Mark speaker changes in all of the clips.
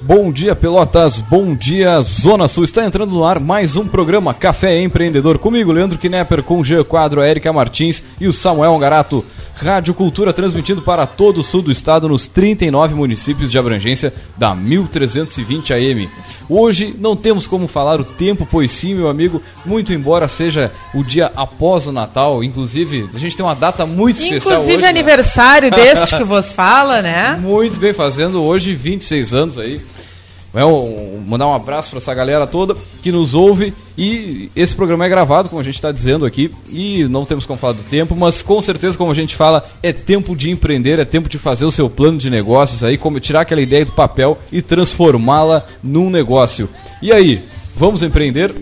Speaker 1: Bom dia, Pelotas. Bom dia, Zona Sul. Está entrando no ar mais um programa Café Empreendedor. Comigo, Leandro Knepper, com o Jean Quadro, Erika Martins e o Samuel Angarato. Rádio Cultura transmitindo para todo o sul do estado nos 39 municípios de abrangência da 1320 AM. Hoje não temos como falar o tempo, pois sim, meu amigo, muito embora seja o dia após o Natal, inclusive a gente tem uma data muito especial
Speaker 2: Inclusive
Speaker 1: hoje.
Speaker 2: aniversário né? deste que vos fala, né?
Speaker 1: Muito bem, fazendo hoje 26 anos aí. É um, mandar um abraço para essa galera toda que nos ouve. E esse programa é gravado, como a gente está dizendo aqui, e não temos como falar do tempo, mas com certeza, como a gente fala, é tempo de empreender, é tempo de fazer o seu plano de negócios aí, como tirar aquela ideia do papel e transformá-la num negócio. E aí, vamos empreender?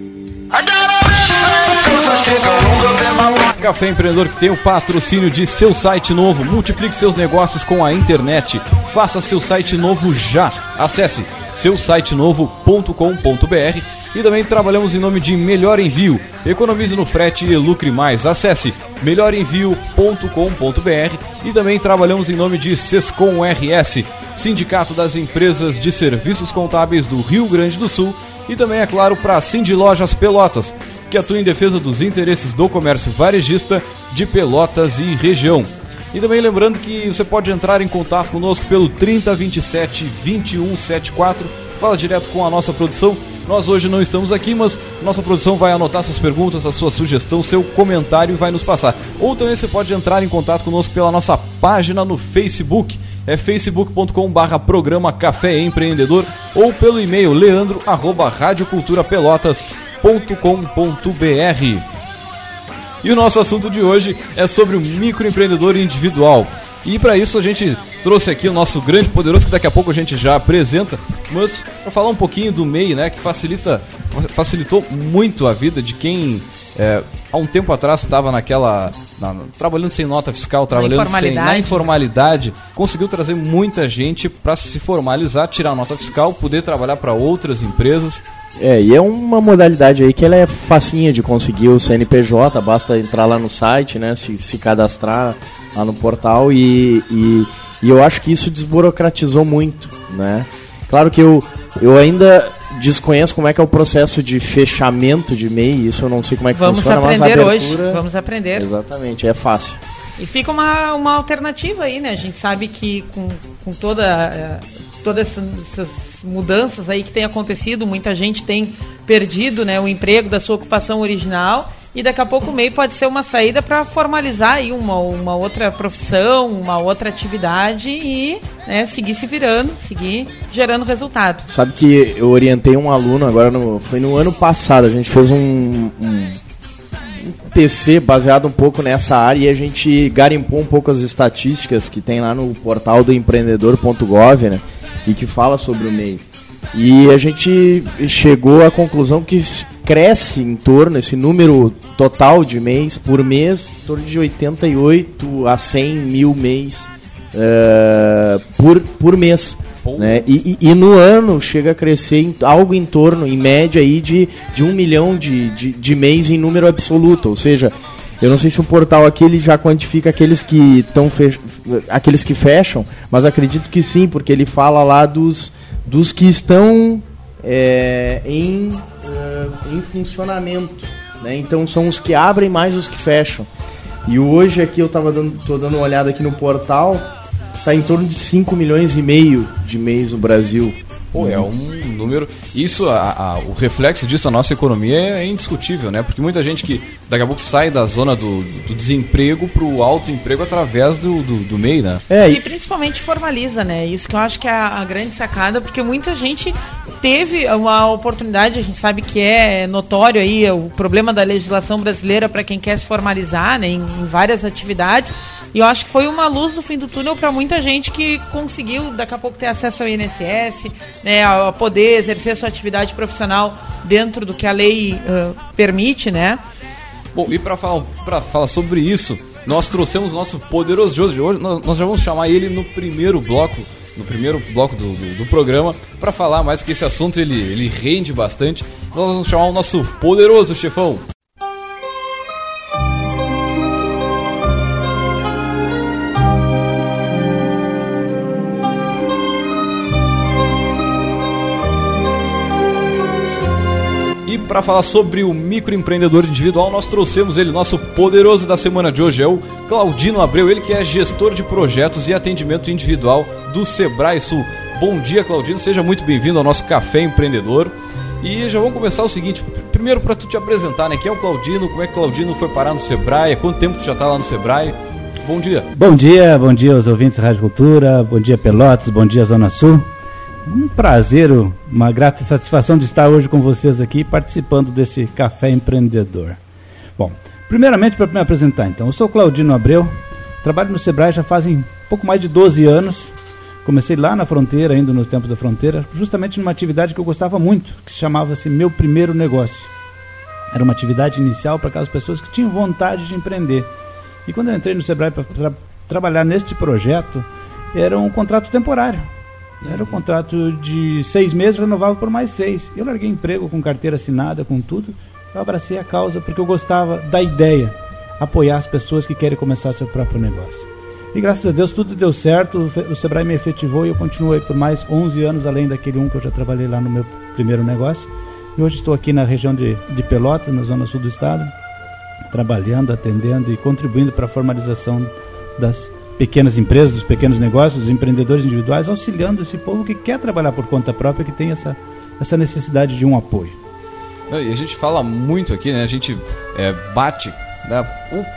Speaker 1: Café Empreendedor que tem o patrocínio de seu site novo. Multiplique seus negócios com a internet. Faça seu site novo já. Acesse seusitenovo.com.br e também trabalhamos em nome de Melhor Envio. Economize no frete e lucre mais. Acesse melhorenvio.com.br e também trabalhamos em nome de Sescom RS, Sindicato das Empresas de Serviços Contábeis do Rio Grande do Sul e também, é claro, para Cindy Lojas Pelotas, que atua em defesa dos interesses do comércio varejista de Pelotas e região. E também lembrando que você pode entrar em contato conosco pelo 3027 2174. Fala direto com a nossa produção. Nós hoje não estamos aqui, mas nossa produção vai anotar suas perguntas, a sua sugestão, seu comentário e vai nos passar. Ou também você pode entrar em contato conosco pela nossa página no Facebook. É facebook.com barra programa Café Empreendedor ou pelo e-mail leandro radioculturapelotas.com.br. E o nosso assunto de hoje é sobre o microempreendedor individual. E para isso a gente trouxe aqui o nosso grande poderoso, que daqui a pouco a gente já apresenta, mas para falar um pouquinho do MEI, né, que facilita, facilitou muito a vida de quem é, há um tempo atrás estava naquela. Na, trabalhando sem nota fiscal, trabalhando na sem na informalidade, conseguiu trazer muita gente para se formalizar, tirar nota fiscal, poder trabalhar para outras empresas.
Speaker 3: É, e é uma modalidade aí que ela é facinha de conseguir o CNPJ, basta entrar lá no site, né, se, se cadastrar lá no portal e, e, e eu acho que isso desburocratizou muito, né? Claro que eu, eu ainda desconheço como é que é o processo de fechamento de MEI, isso eu não sei como é que
Speaker 2: Vamos
Speaker 3: funciona,
Speaker 2: mas
Speaker 3: a
Speaker 2: aprender
Speaker 3: abertura...
Speaker 2: hoje, vamos aprender.
Speaker 3: Exatamente, é fácil.
Speaker 2: E fica uma, uma alternativa aí, né? A gente sabe que com, com toda, eh, todas essas mudanças aí que tem acontecido, muita gente tem perdido né, o emprego da sua ocupação original e daqui a pouco o MEI pode ser uma saída para formalizar aí uma, uma outra profissão, uma outra atividade e né, seguir se virando, seguir gerando resultado.
Speaker 3: Sabe que eu orientei um aluno agora, no, foi no ano passado, a gente fez um, um, um TC baseado um pouco nessa área e a gente garimpou um pouco as estatísticas que tem lá no portal do empreendedor.gov, né, e que fala sobre o MEI. E a gente chegou à conclusão que cresce em torno, esse número total de mês por mês, em torno de 88 a 100 mil mês uh, por, por mês. Né? E, e, e, no ano chega a crescer em, algo em torno, em média, aí, de, de um milhão de, de, de mês em número absoluto. Ou seja, eu não sei se o portal aqui ele já quantifica aqueles que estão aqueles que fecham, mas acredito que sim, porque ele fala lá dos, dos que estão é, em, uh, em funcionamento. Né? Então são os que abrem mais os que fecham. E hoje aqui eu estava dando, dando uma olhada aqui no portal, está em torno de 5 milhões e meio de mês no Brasil.
Speaker 1: Pô, é um número. Isso, a, a, o reflexo disso na nossa economia é indiscutível, né? Porque muita gente que daqui a pouco sai da zona do, do desemprego para o alto emprego através do, do, do MEI, né?
Speaker 2: É, e... e principalmente formaliza, né? Isso que eu acho que é a, a grande sacada, porque muita gente teve uma oportunidade, a gente sabe que é notório aí o problema da legislação brasileira para quem quer se formalizar né, em, em várias atividades e eu acho que foi uma luz no fim do túnel para muita gente que conseguiu daqui a pouco ter acesso ao INSS, né, a poder exercer sua atividade profissional dentro do que a lei uh, permite, né?
Speaker 1: Bom, e para falar, falar sobre isso, nós trouxemos nosso poderoso de hoje. Nós já vamos chamar ele no primeiro bloco no primeiro bloco do, do, do programa, para falar mais que esse assunto ele, ele rende bastante. Nós vamos chamar o nosso poderoso chefão. Para falar sobre o microempreendedor individual, nós trouxemos ele, nosso poderoso da semana de hoje, é o Claudino Abreu, ele que é gestor de projetos e atendimento individual do Sebrae Sul. Bom dia, Claudino, seja muito bem-vindo ao nosso Café Empreendedor. E já vamos começar o seguinte, primeiro para tu te apresentar, né? Quem é o Claudino, como é que o Claudino foi parar no Sebrae, quanto tempo tu já está lá no Sebrae? Bom dia.
Speaker 4: Bom dia, bom dia aos ouvintes da Rádio Cultura, bom dia Pelotas, bom dia Zona Sul. Um prazer, uma grata satisfação de estar hoje com vocês aqui participando desse Café Empreendedor. Bom, primeiramente para me apresentar então, eu sou Claudino Abreu, trabalho no Sebrae já fazem pouco mais de 12 anos. Comecei lá na fronteira, ainda no tempo da fronteira, justamente numa atividade que eu gostava muito, que se chamava-se Meu Primeiro Negócio. Era uma atividade inicial para aquelas pessoas que tinham vontade de empreender. E quando eu entrei no Sebrae para tra trabalhar neste projeto, era um contrato temporário era o um contrato de seis meses, renovava por mais seis. Eu larguei emprego com carteira assinada, com tudo. Eu abracei a causa porque eu gostava da ideia, apoiar as pessoas que querem começar seu próprio negócio. E graças a Deus tudo deu certo, o Sebrae me efetivou e eu continuei por mais 11 anos, além daquele um que eu já trabalhei lá no meu primeiro negócio. E hoje estou aqui na região de, de Pelotas, na zona sul do estado, trabalhando, atendendo e contribuindo para a formalização das pequenas empresas, dos pequenos negócios, dos empreendedores individuais, auxiliando esse povo que quer trabalhar por conta própria, que tem essa, essa necessidade de um apoio.
Speaker 1: E a gente fala muito aqui, né? A gente é, bate né?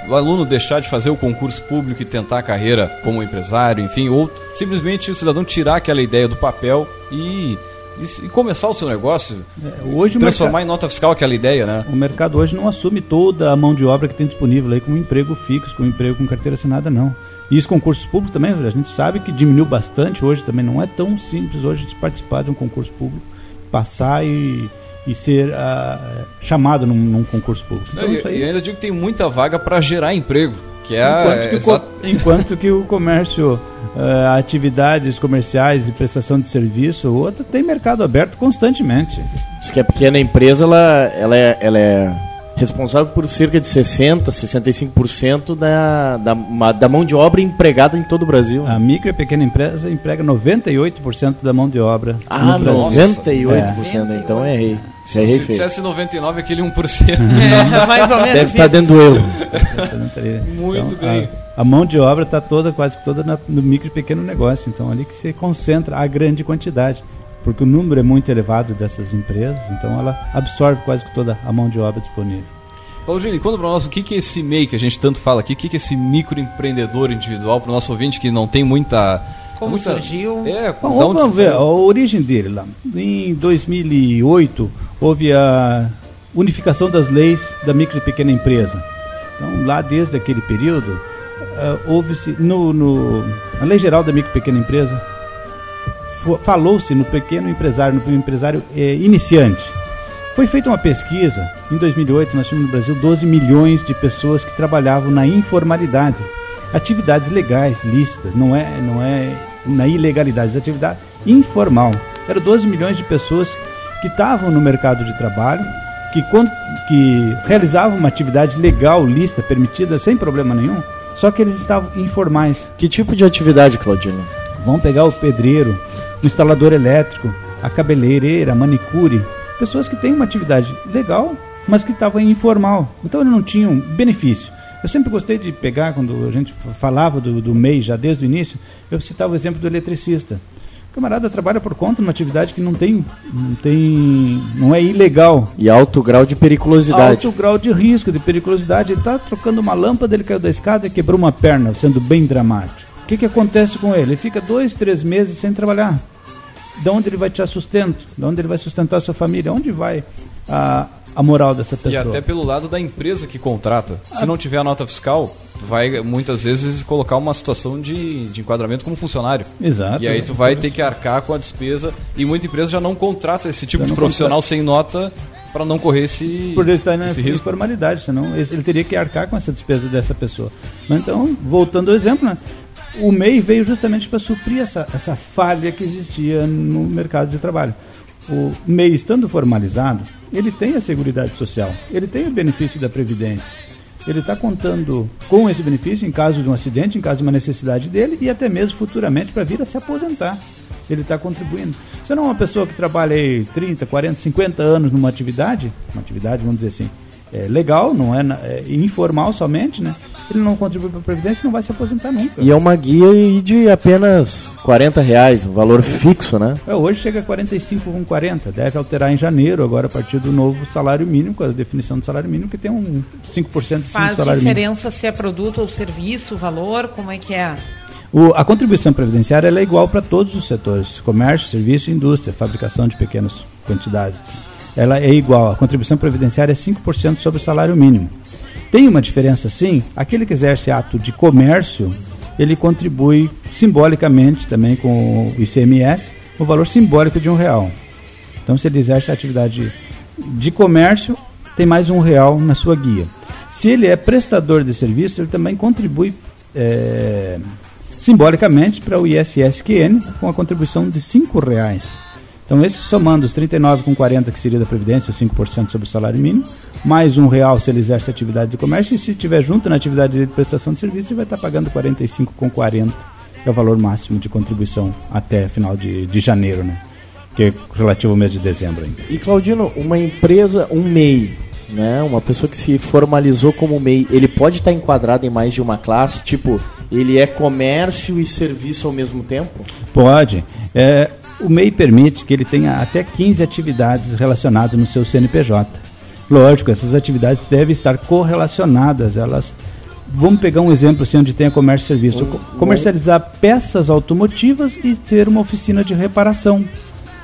Speaker 1: o, aluno deixar de fazer o concurso público e tentar a carreira como empresário, enfim, ou simplesmente o cidadão tirar aquela ideia do papel e e, começar o seu negócio, é, hoje transformar mercado, em nota fiscal aquela ideia, né?
Speaker 4: O mercado hoje não assume toda a mão de obra que tem disponível aí como emprego fixo, como emprego com carteira assinada, não. E os concursos públicos também, a gente sabe que diminuiu bastante hoje, também não é tão simples hoje de participar de um concurso público, passar e, e ser uh, chamado num, num, concurso público.
Speaker 1: Então, não, e, e ainda digo que tem muita vaga para gerar emprego. Que é
Speaker 4: enquanto, que o, enquanto que o comércio, uh, atividades comerciais e prestação de serviço, outro tem mercado aberto constantemente.
Speaker 3: Diz que a pequena empresa ela, ela, é, ela é responsável por cerca de 60%, 65% da, da, da mão de obra empregada em todo o Brasil.
Speaker 4: A micro e pequena empresa emprega 98% da mão de obra.
Speaker 3: Ah, 98%, é. então errei.
Speaker 1: Se, se dissesse 99, aquele 1%. É,
Speaker 3: mais ou menos. Deve estar dentro do erro.
Speaker 1: Muito então, bem.
Speaker 4: A, a, mão de obra está toda, quase toda na, no micro e pequeno negócio. Então, ali que se concentra a grande quantidade porque o número é muito elevado dessas empresas, então ela absorve quase que toda a mão de obra disponível.
Speaker 1: Paulo Gini, conta para nós o que, que é esse MEI que a gente tanto fala aqui, o que, que é esse microempreendedor individual para o nosso ouvinte que não tem muita.
Speaker 2: Como
Speaker 1: muita...
Speaker 2: surgiu?
Speaker 4: É, Bom, vamos ver a origem dele lá. Em 2008 houve a unificação das leis da micro e pequena empresa. Então, lá desde aquele período, uh, houve-se no, no, na lei geral da micro e pequena empresa falou-se no pequeno empresário, no empresário é, iniciante. Foi feita uma pesquisa, em 2008 nós tínhamos no Brasil 12 milhões de pessoas que trabalhavam na informalidade, atividades legais, lícitas, não é, não é na ilegalidade, atividade informal. Eram 12 milhões de pessoas que estavam no mercado de trabalho, que, que realizavam uma atividade legal, lícita, permitida, sem problema nenhum, só que eles estavam informais.
Speaker 3: Que tipo de atividade, Claudino?
Speaker 4: Vão pegar o pedreiro, o instalador elétrico, a cabeleireira, a manicure, pessoas que têm uma atividade legal, mas que estavam informal. Então eles não tinham benefício. Eu sempre gostei de pegar, quando a gente falava do, do MEI já desde o início, eu citava o exemplo do eletricista. O camarada trabalha por conta numa atividade que não tem, não tem, não é ilegal.
Speaker 3: E alto grau de periculosidade.
Speaker 4: Alto grau de risco, de periculosidade. Ele está trocando uma lâmpada, ele caiu da escada e quebrou uma perna, sendo bem dramático. O que, que acontece com ele? Ele fica dois, três meses sem trabalhar. De onde ele vai tirar sustento? De onde ele vai sustentar a sua família? Onde vai a, a moral dessa pessoa?
Speaker 1: E até pelo lado da empresa que contrata. Se não tiver a nota fiscal, vai muitas vezes colocar uma situação de, de enquadramento como funcionário.
Speaker 4: Exato.
Speaker 1: E aí tu vai ter que arcar com a despesa e muita empresa já não contrata esse tipo já de profissional contrata. sem nota para não correr esse
Speaker 4: por ele estar na informalidade, senão ele teria que arcar com essa despesa dessa pessoa. Então, voltando ao exemplo, né? O MEI veio justamente para suprir essa, essa falha que existia no mercado de trabalho. O MEI, estando formalizado, ele tem a Seguridade Social, ele tem o benefício da Previdência. Ele está contando com esse benefício em caso de um acidente, em caso de uma necessidade dele e até mesmo futuramente para vir a se aposentar. Ele está contribuindo. Você não é uma pessoa que trabalha aí 30, 40, 50 anos numa atividade, uma atividade, vamos dizer assim, é, legal, não é, é, informal somente, né? Ele não contribui para a Previdência não vai se aposentar nunca.
Speaker 3: E é uma guia de apenas 40 reais, um valor fixo, né?
Speaker 4: É, hoje chega a 45,40, deve alterar em janeiro, agora a partir do novo salário mínimo, com a definição do salário mínimo, que tem um 5% de
Speaker 2: Faz
Speaker 4: salário
Speaker 2: diferença
Speaker 4: mínimo.
Speaker 2: se é produto ou serviço, o valor, como é que é?
Speaker 4: O, a contribuição previdenciária é igual para todos os setores: comércio, serviço e indústria, fabricação de pequenas quantidades ela é igual. A contribuição previdenciária é 5% sobre o salário mínimo. Tem uma diferença sim, aquele que exerce ato de comércio, ele contribui simbolicamente também com o ICMS, o valor simbólico de um real. Então se ele exerce atividade de comércio, tem mais um real na sua guia. Se ele é prestador de serviço, ele também contribui é, simbolicamente para o ISSQN com a contribuição de cinco reais. Então, esse somando os 39,40 que seria da Previdência, os 5% sobre o salário mínimo, mais um real se ele exerce atividade de comércio, e se estiver junto na atividade de prestação de serviço, ele vai estar pagando 45,40, que é o valor máximo de contribuição até final de, de janeiro, né? Que é relativo ao mês de dezembro ainda.
Speaker 3: E Claudino, uma empresa, um MEI, né? Uma pessoa que se formalizou como MEI, ele pode estar enquadrado em mais de uma classe, tipo, ele é comércio e serviço ao mesmo tempo?
Speaker 4: Pode. É, o MEI permite que ele tenha até 15 atividades relacionadas no seu CNPJ. Lógico, essas atividades devem estar correlacionadas, elas Vamos pegar um exemplo assim, onde tem comércio e serviço. Comercializar peças automotivas e ter uma oficina de reparação.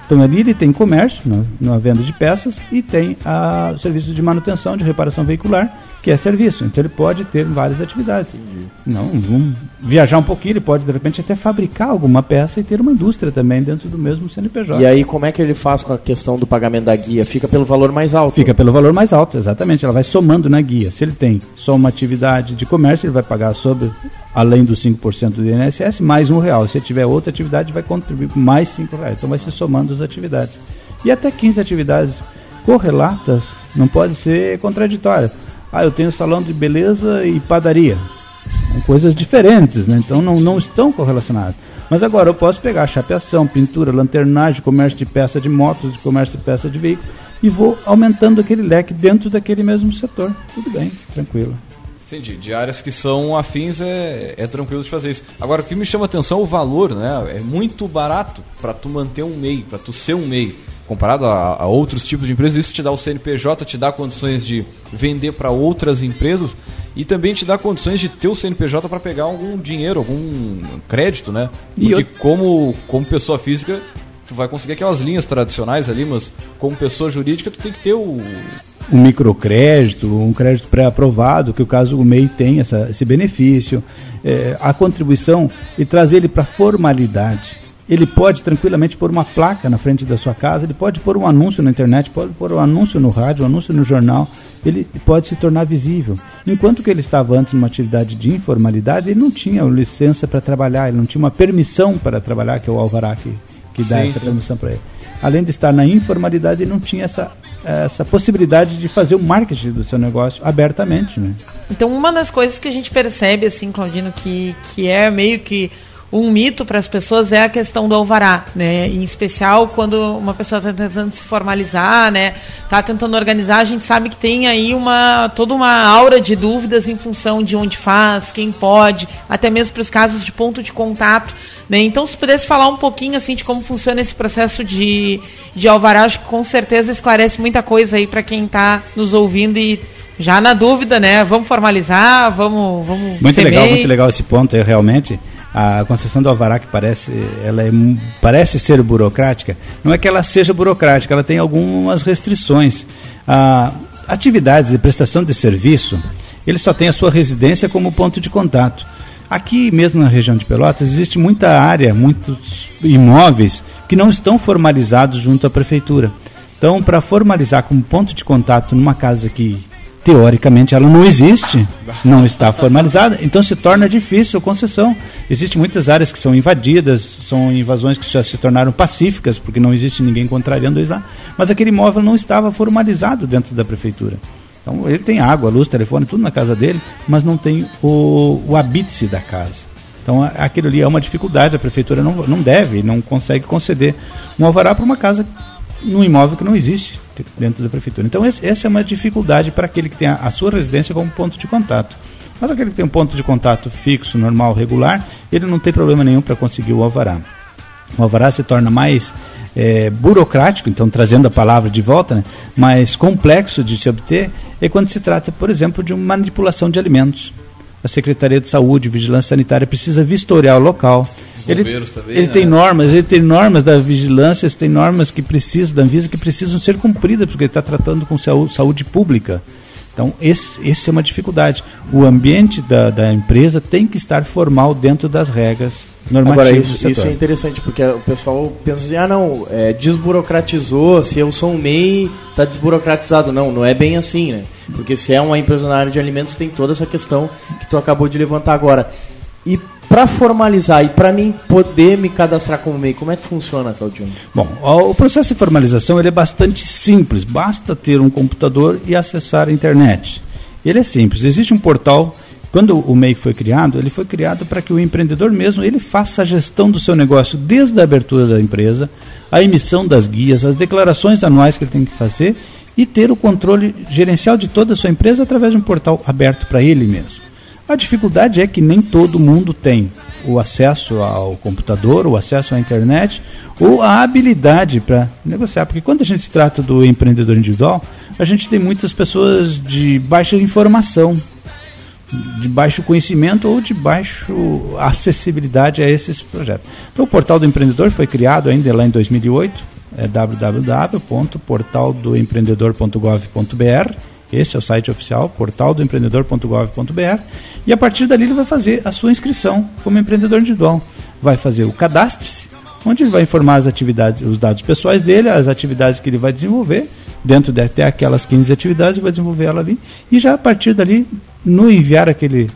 Speaker 4: Então ali ele tem comércio, na, na venda de peças, e tem a, serviço de manutenção, de reparação veicular, que é serviço. Então ele pode ter várias atividades. Entendi. Não, vamos viajar um pouquinho, ele pode de repente até fabricar alguma peça e ter uma indústria também dentro do mesmo CNPJ.
Speaker 3: E aí como é que ele faz com a questão do pagamento da guia? Fica pelo valor mais alto?
Speaker 4: Fica pelo valor mais alto, exatamente. Ela vai somando na guia. Se ele tem só uma atividade de comércio, ele vai pagar sobre, além dos 5% do INSS, mais um real. Se ele tiver outra atividade, vai contribuir com mais 5 reais. Então vai se somando as atividades. E até 15 atividades correlatas não pode ser contraditória ah, eu tenho salão de beleza e padaria. São coisas diferentes, né? então não, não estão correlacionadas. Mas agora eu posso pegar chapeação, pintura, lanternagem, comércio de peça de motos, comércio de peça de veículo e vou aumentando aquele leque dentro daquele mesmo setor. Tudo bem, tranquilo.
Speaker 1: Entendi. De áreas que são afins é, é tranquilo de fazer isso. Agora, o que me chama atenção é o valor, né? É muito barato para tu manter um MEI, para tu ser um MEI comparado a, a, outros tipos de empresas, isso te dá o CNPJ, te dá condições de vender para outras empresas e também te dá condições de ter o CNPJ para pegar algum dinheiro, algum crédito, né? Porque eu... como, como pessoa física, tu vai conseguir aquelas linhas tradicionais ali, mas como pessoa jurídica, tu tem que ter o.
Speaker 4: Um microcrédito, um crédito pré-aprovado, que o caso o MEI tem essa, esse benefício, é, a contribuição e trazer ele para formalidade ele pode tranquilamente pôr uma placa na frente da sua casa, ele pode pôr um anúncio na internet, pode pôr um anúncio no rádio, um anúncio no jornal, ele pode se tornar visível. Enquanto que ele estava antes numa atividade de informalidade, ele não tinha licença para trabalhar, ele não tinha uma permissão para trabalhar, que é o alvará que, que dá sim, essa sim. permissão para ele. Além de estar na informalidade, ele não tinha essa, essa possibilidade de fazer o marketing do seu negócio abertamente. Né?
Speaker 2: Então, uma das coisas que a gente percebe, assim, Claudino, que, que é meio que um mito para as pessoas é a questão do alvará, né? Em especial quando uma pessoa está tentando se formalizar, né? Está tentando organizar, a gente sabe que tem aí uma toda uma aura de dúvidas em função de onde faz, quem pode, até mesmo para os casos de ponto de contato, né? Então, se pudesse falar um pouquinho assim de como funciona esse processo de, de alvará, acho que com certeza esclarece muita coisa aí para quem está nos ouvindo e já na dúvida, né? Vamos formalizar, vamos, vamos.
Speaker 4: Muito legal, muito legal esse ponto aí, realmente a concessão do alvará que parece ela é, parece ser burocrática não é que ela seja burocrática ela tem algumas restrições. A atividades de prestação de serviço ele só tem a sua residência como ponto de contato. Aqui mesmo na região de Pelotas existe muita área muitos imóveis que não estão formalizados junto à prefeitura. Então para formalizar como ponto de contato numa casa que teoricamente ela não existe, não está formalizada, então se torna difícil a concessão. Existem muitas áreas que são invadidas, são invasões que já se tornaram pacíficas, porque não existe ninguém contrariando isso lá, mas aquele imóvel não estava formalizado dentro da prefeitura. Então ele tem água, luz, telefone, tudo na casa dele, mas não tem o, o habite da casa. Então aquilo ali é uma dificuldade, a prefeitura não, não deve, não consegue conceder um alvará para uma casa num imóvel que não existe dentro da prefeitura. Então, esse, essa é uma dificuldade para aquele que tem a, a, sua residência como ponto de contato. Mas aquele que tem um ponto de contato fixo, normal, regular, ele não tem problema nenhum para conseguir o alvará. O alvará se torna mais é, burocrático, então trazendo a palavra de volta, né, mais complexo de se obter, é quando se trata, por exemplo, de uma manipulação de alimentos. A Secretaria de Saúde e Vigilância Sanitária precisa vistoriar o local, ele, também, ele né? tem normas, ele tem normas da vigilância, tem normas que precisam, da Anvisa, que precisam ser cumpridas, porque ele está tratando com saúde, saúde pública. Então, esse, esse é uma dificuldade. O ambiente da, da empresa tem que estar formal dentro das regras
Speaker 3: Agora, isso, isso é interessante, porque o pessoal pensa assim, ah, não, é, desburocratizou, se eu sou um MEI, está desburocratizado. Não, não é bem assim, né? Porque se é uma empresa na área de alimentos, tem toda essa questão que tu acabou de levantar agora. E para formalizar e para mim poder me cadastrar como MEI, como é que funciona, Claudio?
Speaker 4: Bom, o processo de formalização ele é bastante simples, basta ter um computador e acessar a internet. Ele é simples, existe um portal, quando o MEI foi criado, ele foi criado para que o empreendedor mesmo ele faça a gestão do seu negócio desde a abertura da empresa, a emissão das guias, as declarações anuais que ele tem que fazer e ter o controle gerencial de toda a sua empresa através de um portal aberto para ele mesmo. A dificuldade é que nem todo mundo tem o acesso ao computador, o acesso à internet ou a habilidade para negociar. Porque quando a gente trata do empreendedor individual, a gente tem muitas pessoas de baixa informação, de baixo conhecimento ou de baixa acessibilidade a esses projetos. Então, o Portal do Empreendedor foi criado ainda lá em 2008, é www.portaldoempreendedor.gov.br esse é o site oficial, portaldoempreendedor.gov.br. E a partir dali ele vai fazer a sua inscrição como empreendedor individual. Vai fazer o cadastre-se, onde ele vai informar as atividades, os dados pessoais dele, as atividades que ele vai desenvolver, dentro de até aquelas 15 atividades, ele vai desenvolver ela ali. E já a partir dali, no enviar aquele,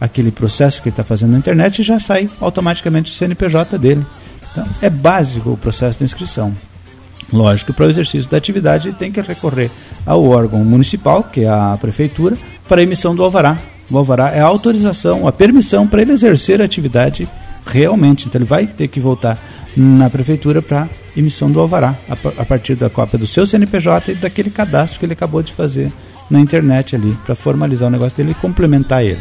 Speaker 4: aquele processo que ele está fazendo na internet, já sai automaticamente o CNPJ dele. Então, é básico o processo de inscrição. Lógico que para o exercício da atividade tem que recorrer ao órgão municipal, que é a prefeitura, para a emissão do alvará. O alvará é a autorização, a permissão para ele exercer a atividade realmente. Então ele vai ter que voltar na prefeitura para emissão do alvará, a, partir da cópia do seu CNPJ e daquele cadastro que ele acabou de fazer na internet ali, para formalizar o negócio dele e complementar ele.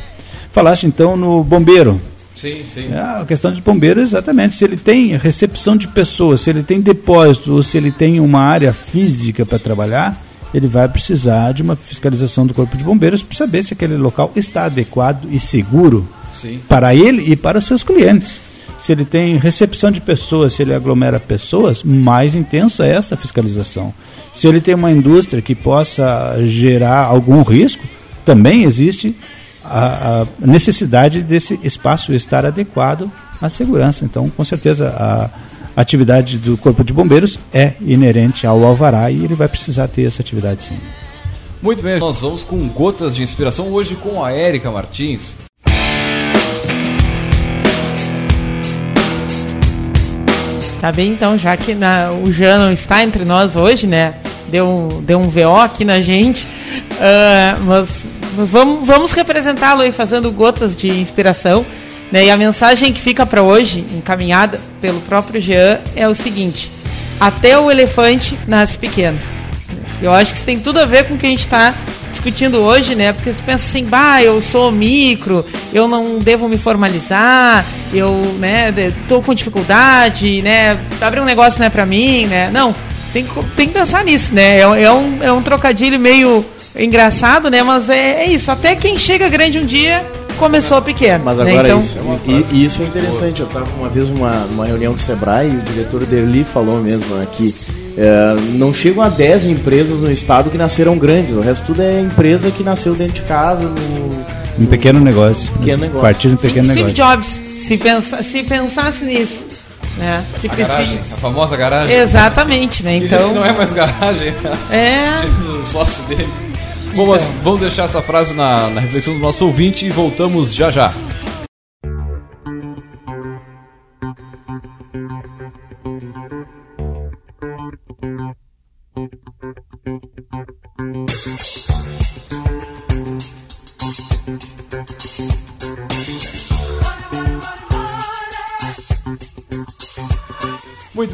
Speaker 4: Falaste então no bombeiro,
Speaker 1: Sim, sim.
Speaker 4: É, a questão dos bombeiros, exatamente. Se ele tem recepção de pessoas, se ele tem depósito ou se ele tem uma área física para trabalhar, ele vai precisar de uma fiscalização do Corpo de Bombeiros para saber se aquele local está adequado e seguro sim. para ele e para seus clientes. Se ele tem recepção de pessoas, se ele aglomera pessoas, mais intensa é essa fiscalização. Se ele tem uma indústria que possa gerar algum risco, também existe a, a necessidade desse espaço estar adequado à segurança. Então, com certeza, a atividade do Corpo de Bombeiros é inerente ao alvará e ele vai precisar ter essa atividade sim.
Speaker 1: Muito bem, nós vamos com gotas de inspiração hoje com a Érica Martins.
Speaker 2: Tá bem, então, já que na, o Jean não está entre nós hoje, né? Deu, deu um VO aqui na gente. Uh, mas vamos, vamos representá-lo aí fazendo gotas de inspiração. Né? E a mensagem que fica para hoje, encaminhada pelo próprio Jean, é o seguinte: até o elefante nasce pequeno. Eu acho que isso tem tudo a ver com o que a gente está discutindo hoje, né? Porque você pensa assim, bah, eu sou micro, eu não devo me formalizar, eu, né, tô com dificuldade, né? Abrir um negócio não é para mim, né? Não, tem, tem que pensar nisso, né? É, é, um, é um trocadilho meio engraçado, né? Mas é, é isso. Até quem chega grande um dia começou pequeno.
Speaker 3: Mas
Speaker 2: né?
Speaker 3: agora né? então... isso, e, e, isso é interessante. Eu estava uma vez numa, numa reunião do Sebrae e o diretor Derli falou mesmo né, que é, não chegam a 10 empresas no estado que nasceram grandes. O resto tudo é empresa que nasceu dentro de casa, no.
Speaker 4: Um pequeno negócio.
Speaker 3: Pequeno negócio.
Speaker 4: Partir de um pequeno
Speaker 2: Steve
Speaker 4: negócio.
Speaker 2: Jobs, se, pensa, se pensasse nisso. Né? Se
Speaker 1: a, garagem, a famosa garagem.
Speaker 2: Exatamente, né? Então.
Speaker 1: não é mais garagem.
Speaker 2: É.
Speaker 1: o sócio dele. Vamos, vamos deixar essa frase na, na reflexão do nosso ouvinte e voltamos já já.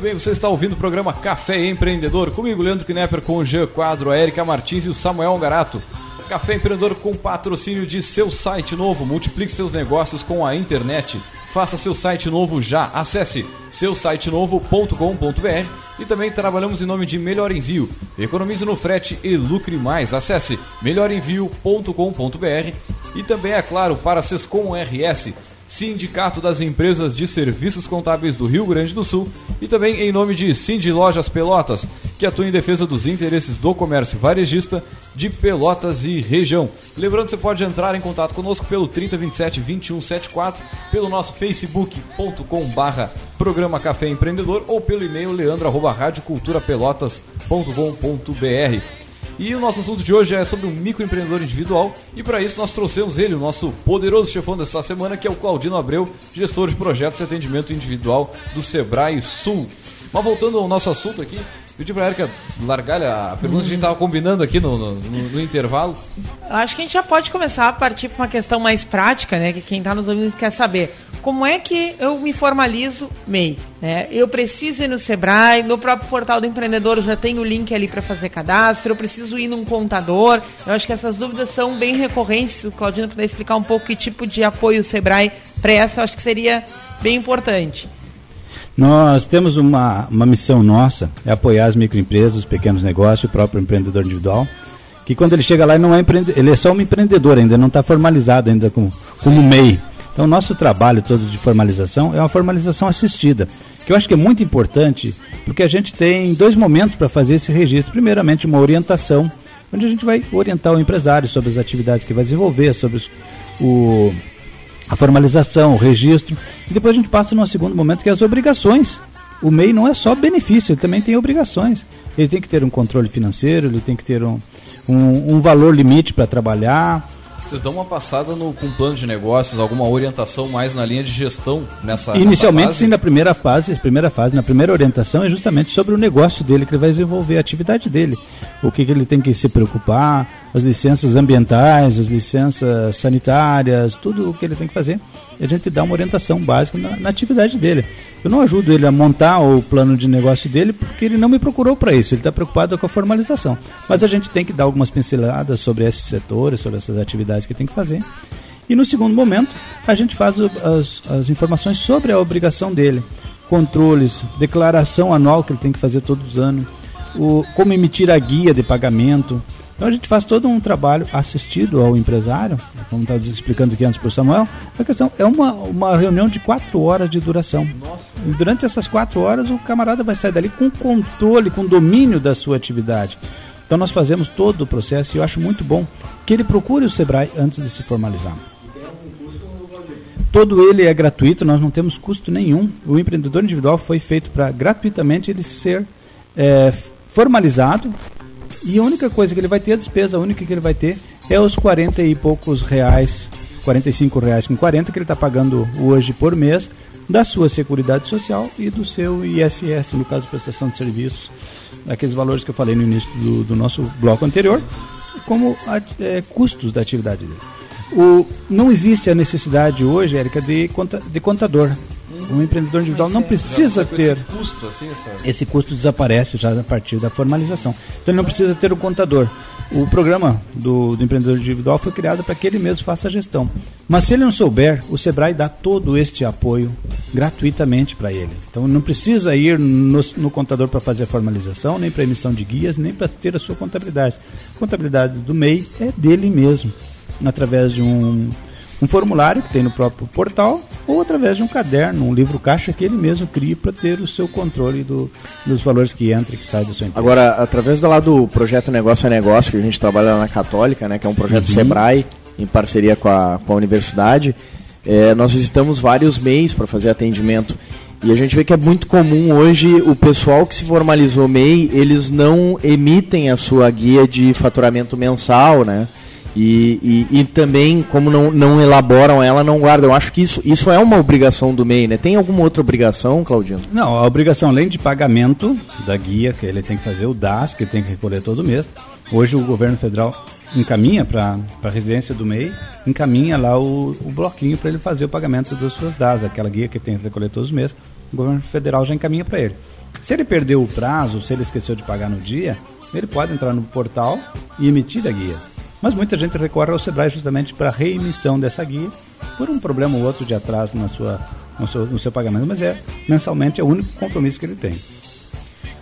Speaker 1: Muito bem, você está ouvindo o programa Café Empreendedor, comigo, Leandro Knepper, com o Jean Quadro, a Erika Martins e o Samuel Garato. Café Empreendedor com patrocínio de seu site novo, multiplique seus negócios com a internet. Faça seu site novo já. Acesse seusitenovo.com.br e também trabalhamos em nome de Melhor Envio. Economize no frete e lucre mais. Acesse melhorenvio.com.br e também, é claro, para RS Sindicato das Empresas de Serviços Contábeis do Rio Grande do Sul e também em nome de Cindy Lojas Pelotas, que atua em defesa dos interesses do comércio varejista de Pelotas e região. Lembrando que você pode entrar em contato conosco pelo 3027 2174, pelo nosso facebook.com barra programa Café Empreendedor ou pelo e-mail leandro.radioculturapelotas.com.br. E o nosso assunto de hoje é sobre um microempreendedor individual. E para isso nós trouxemos ele, o nosso poderoso chefão dessa semana, que é o Claudino Abreu, gestor de projetos e atendimento individual do Sebrae Sul. Mas voltando ao nosso assunto aqui, pedi para a Erika largar a pergunta que a gente estava combinando aqui no, no, no, no intervalo.
Speaker 2: Acho que a gente já pode começar a partir para uma questão mais prática, né? Que quem está nos ouvindo quer saber. Como é que eu me formalizo MEI? Né? Eu preciso ir no Sebrae, no próprio portal do empreendedor já tem o link ali para fazer cadastro, eu preciso ir num contador. Eu acho que essas dúvidas são bem recorrentes. O Claudino puder explicar um pouco que tipo de apoio o Sebrae presta, eu acho que seria bem importante.
Speaker 4: Nós temos uma, uma missão nossa, é apoiar as microempresas, os pequenos negócios, o próprio empreendedor individual, que quando ele chega lá ele não é empreendedor, ele é só um empreendedor ainda, não está formalizado ainda como, como MEI. Então, nosso trabalho todo de formalização é uma formalização assistida, que eu acho que é muito importante, porque a gente tem dois momentos para fazer esse registro. Primeiramente, uma orientação, onde a gente vai orientar o empresário sobre as atividades que vai desenvolver, sobre os, o, a formalização, o registro, e depois a gente passa no segundo momento, que é as obrigações. O MEI não é só benefício, ele também tem obrigações. Ele tem que ter um controle financeiro, ele tem que ter um, um, um valor limite para trabalhar,
Speaker 1: vocês dão uma passada no, com plano de negócios, alguma orientação mais na linha de gestão nessa
Speaker 4: Inicialmente,
Speaker 1: nessa
Speaker 4: sim, na primeira fase, primeira fase, na primeira orientação é justamente sobre o negócio dele que ele vai desenvolver, a atividade dele. O que, que ele tem que se preocupar, as licenças ambientais, as licenças sanitárias, tudo o que ele tem que fazer. E a gente dá uma orientação básica na, na atividade dele. Eu não ajudo ele a montar o plano de negócio dele porque ele não me procurou para isso, ele está preocupado com a formalização. Mas a gente tem que dar algumas pinceladas sobre esses setores, sobre essas atividades que tem que fazer. E no segundo momento, a gente faz as, as informações sobre a obrigação dele. Controles, declaração anual que ele tem que fazer todos os anos, o, como emitir a guia de pagamento, então a gente faz todo um trabalho assistido ao empresário, como estava explicando aqui antes para o Samuel. A questão é uma, uma reunião de quatro horas de duração. E durante essas quatro horas o camarada vai sair dali com controle, com domínio da sua atividade. Então nós fazemos todo o processo e eu acho muito bom que ele procure o Sebrae antes de se formalizar. Todo ele é gratuito, nós não temos custo nenhum. O empreendedor individual foi feito para gratuitamente ele ser é, formalizado e a única coisa que ele vai ter, a despesa única que ele vai ter é os 40 e poucos reais, 45 reais com 40 que ele está pagando hoje por mês da sua Seguridade Social e do seu ISS, no caso prestação de serviços, aqueles valores que eu falei no início do, do nosso bloco anterior, como é, custos da atividade dele. O, não existe a necessidade hoje, Érica, de, conta, de contador. Um empreendedor individual não precisa ter.
Speaker 1: Esse custo, assim,
Speaker 4: esse custo desaparece já a partir da formalização. Então ele não precisa ter um contador. O programa do, do empreendedor individual foi criado para que ele mesmo faça a gestão. Mas se ele não souber, o Sebrae dá todo este apoio gratuitamente para ele. Então não precisa ir no, no contador para fazer a formalização, nem para emissão de guias, nem para ter a sua contabilidade. A contabilidade do MEI é dele mesmo, através de um um formulário que tem no próprio portal ou através de um caderno, um livro caixa que ele mesmo cria para ter o seu controle do, dos valores que entra e que sai da sua empresa.
Speaker 3: Agora, através do lado do projeto Negócio a Negócio, que a gente trabalha na Católica, né, que é um projeto uhum. Sebrae, em parceria com a, com a universidade, é, nós visitamos vários MEIs para fazer atendimento. E a gente vê que é muito comum hoje o pessoal que se formalizou MEI, eles não emitem a sua guia de faturamento mensal, né? E, e, e, também, como não, não elaboram ela, não guardam. Eu acho que isso, isso é uma obrigação do MEI, né? Tem alguma outra obrigação, Claudino?
Speaker 4: Não, a obrigação, além de pagamento da guia, que ele tem que fazer, o DAS, que ele tem que recolher todo mês. Hoje o governo federal encaminha para a residência do MEI, encaminha lá o, o bloquinho para ele fazer o pagamento das suas DAS, aquela guia que tem que recolher todos os meses. O governo federal já encaminha para ele. Se ele perdeu o prazo, se ele esqueceu de pagar no dia, ele pode entrar no portal e emitir a guia. Mas muita gente recorre ao Sebrae justamente para reemissão dessa guia por um problema ou outro de atraso na sua, no, seu, no seu pagamento, mas é mensalmente é o único compromisso que ele tem.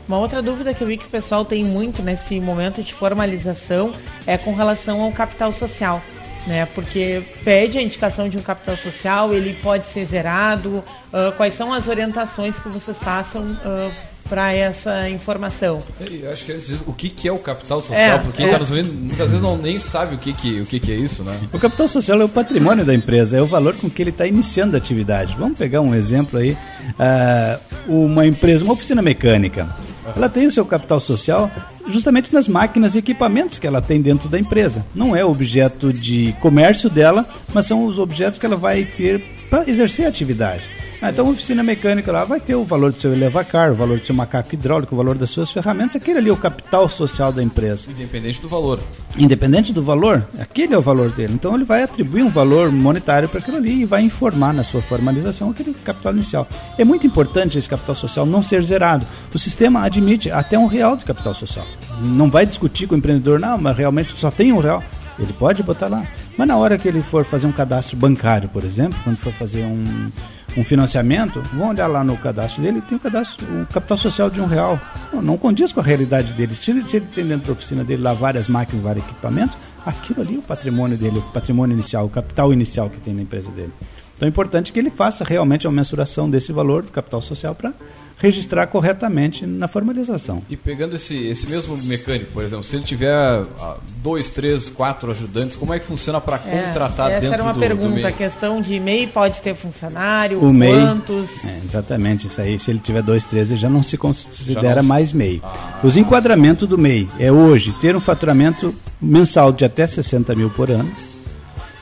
Speaker 2: Uma outra dúvida que eu vi que o pessoal tem muito nesse momento de formalização é com relação ao capital social. Né, porque pede a indicação de um capital social, ele pode ser zerado. Uh, quais são as orientações que vocês passam uh, para essa informação.
Speaker 1: Eu acho que é o que, que é o capital social, é, porque é. nos vendo, muitas vezes não nem sabe o que, que, o que, que é isso, né?
Speaker 4: O capital social é o patrimônio da empresa, é o valor com que ele está iniciando a atividade. Vamos pegar um exemplo aí, uh, uma empresa, uma oficina mecânica. Ela tem o seu capital social justamente nas máquinas e equipamentos que ela tem dentro da empresa. Não é objeto de comércio dela, mas são os objetos que ela vai ter para exercer a atividade. Ah, então, a oficina mecânica lá vai ter o valor do seu elevacar, o valor do seu macaco hidráulico, o valor das suas ferramentas. Aquele ali é o capital social da empresa.
Speaker 1: Independente do valor.
Speaker 4: Independente do valor, aquele é o valor dele. Então, ele vai atribuir um valor monetário para aquilo ali e vai informar na sua formalização aquele capital inicial. É muito importante esse capital social não ser zerado. O sistema admite até um real de capital social. Não vai discutir com o empreendedor, não, mas realmente só tem um real. Ele pode botar lá. Mas na hora que ele for fazer um cadastro bancário, por exemplo, quando for fazer um um financiamento, vão olhar lá no cadastro dele, tem o cadastro, o capital social de um real. Não, não condiz com a realidade dele. Se ele, se ele tem dentro da oficina dele lá várias máquinas, vários equipamentos, aquilo ali é o patrimônio dele, o patrimônio inicial, o capital inicial que tem na empresa dele. Então é importante que ele faça realmente a mensuração desse valor do capital social para registrar corretamente na formalização.
Speaker 1: E pegando esse, esse mesmo mecânico, por exemplo, se ele tiver ah, dois, três, quatro ajudantes, como é que funciona para é, contratar
Speaker 2: essa
Speaker 1: dentro
Speaker 2: era uma
Speaker 1: do,
Speaker 2: pergunta,
Speaker 1: do
Speaker 2: a questão de MEI pode ter funcionário,
Speaker 4: o
Speaker 2: quantos?
Speaker 4: MEI, é, exatamente, isso aí, se ele tiver dois, três, ele já não se considera não mais MEI. Ah. Os enquadramentos do MEI é hoje ter um faturamento mensal de até 60 mil por ano,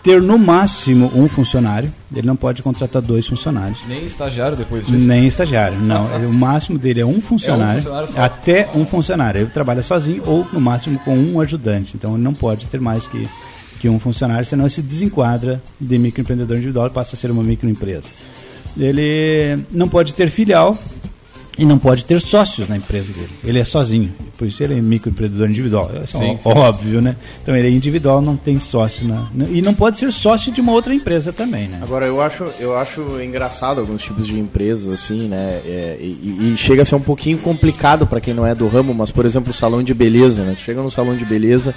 Speaker 4: ter no máximo um funcionário. Ele não pode contratar dois funcionários.
Speaker 1: Nem estagiário depois disso?
Speaker 4: Nem estagiário, não. O máximo dele é um funcionário, é um funcionário até um funcionário. Ele trabalha sozinho ou no máximo com um ajudante. Então ele não pode ter mais que, que um funcionário, senão ele se desenquadra de microempreendedor individual e passa a ser uma microempresa. Ele não pode ter filial, e não pode ter sócios na empresa dele. Ele é sozinho, por isso ele é microempreendedor individual. É sim, óbvio, sim. né? Então ele é individual, não tem sócio na, e não pode ser sócio de uma outra empresa também, né?
Speaker 3: Agora eu acho, eu acho engraçado alguns tipos de empresas assim, né? É, e, e, chega a ser um pouquinho complicado para quem não é do ramo, mas por exemplo o salão de beleza, né? Tu chega no salão de beleza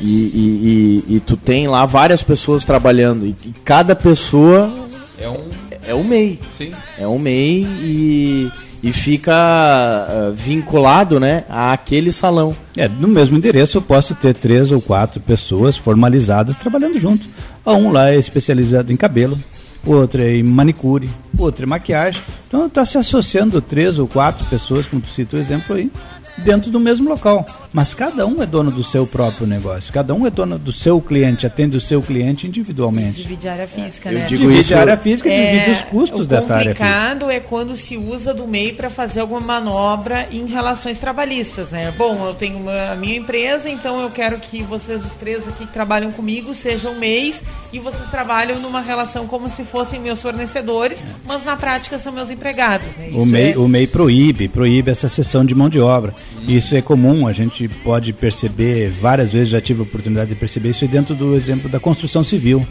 Speaker 3: e, e, e, e tu tem lá várias pessoas trabalhando e, cada pessoa
Speaker 1: é um
Speaker 3: é um MEI.
Speaker 1: Sim.
Speaker 3: É um MEI e e fica uh, vinculado né, àquele salão.
Speaker 4: É, no mesmo endereço eu posso ter três ou quatro pessoas formalizadas trabalhando junto. Um lá é especializado em cabelo, outro é em manicure, outro é maquiagem. Então está se associando três ou quatro pessoas, como tu cita o exemplo aí, dentro do mesmo local. Mas cada um é dono do seu próprio negócio. Cada um é dono do seu cliente, atende o seu cliente individualmente.
Speaker 2: Divide a área física, né?
Speaker 4: divide isso, a área física, é, divide os custos desta área física. O
Speaker 2: complicado é quando se usa do MEI para fazer alguma manobra em relações trabalhistas, né? Bom, eu tenho uma, a minha empresa, então eu quero que vocês, os três aqui que trabalham comigo, sejam MEIs e vocês trabalham numa relação como se fossem meus fornecedores, é. mas na prática são meus empregados. Né?
Speaker 4: O MEI, é... o MEI proíbe, proíbe essa sessão de mão de obra. Isso é comum, a gente pode perceber, várias vezes já tive a oportunidade de perceber isso dentro do exemplo da construção civil.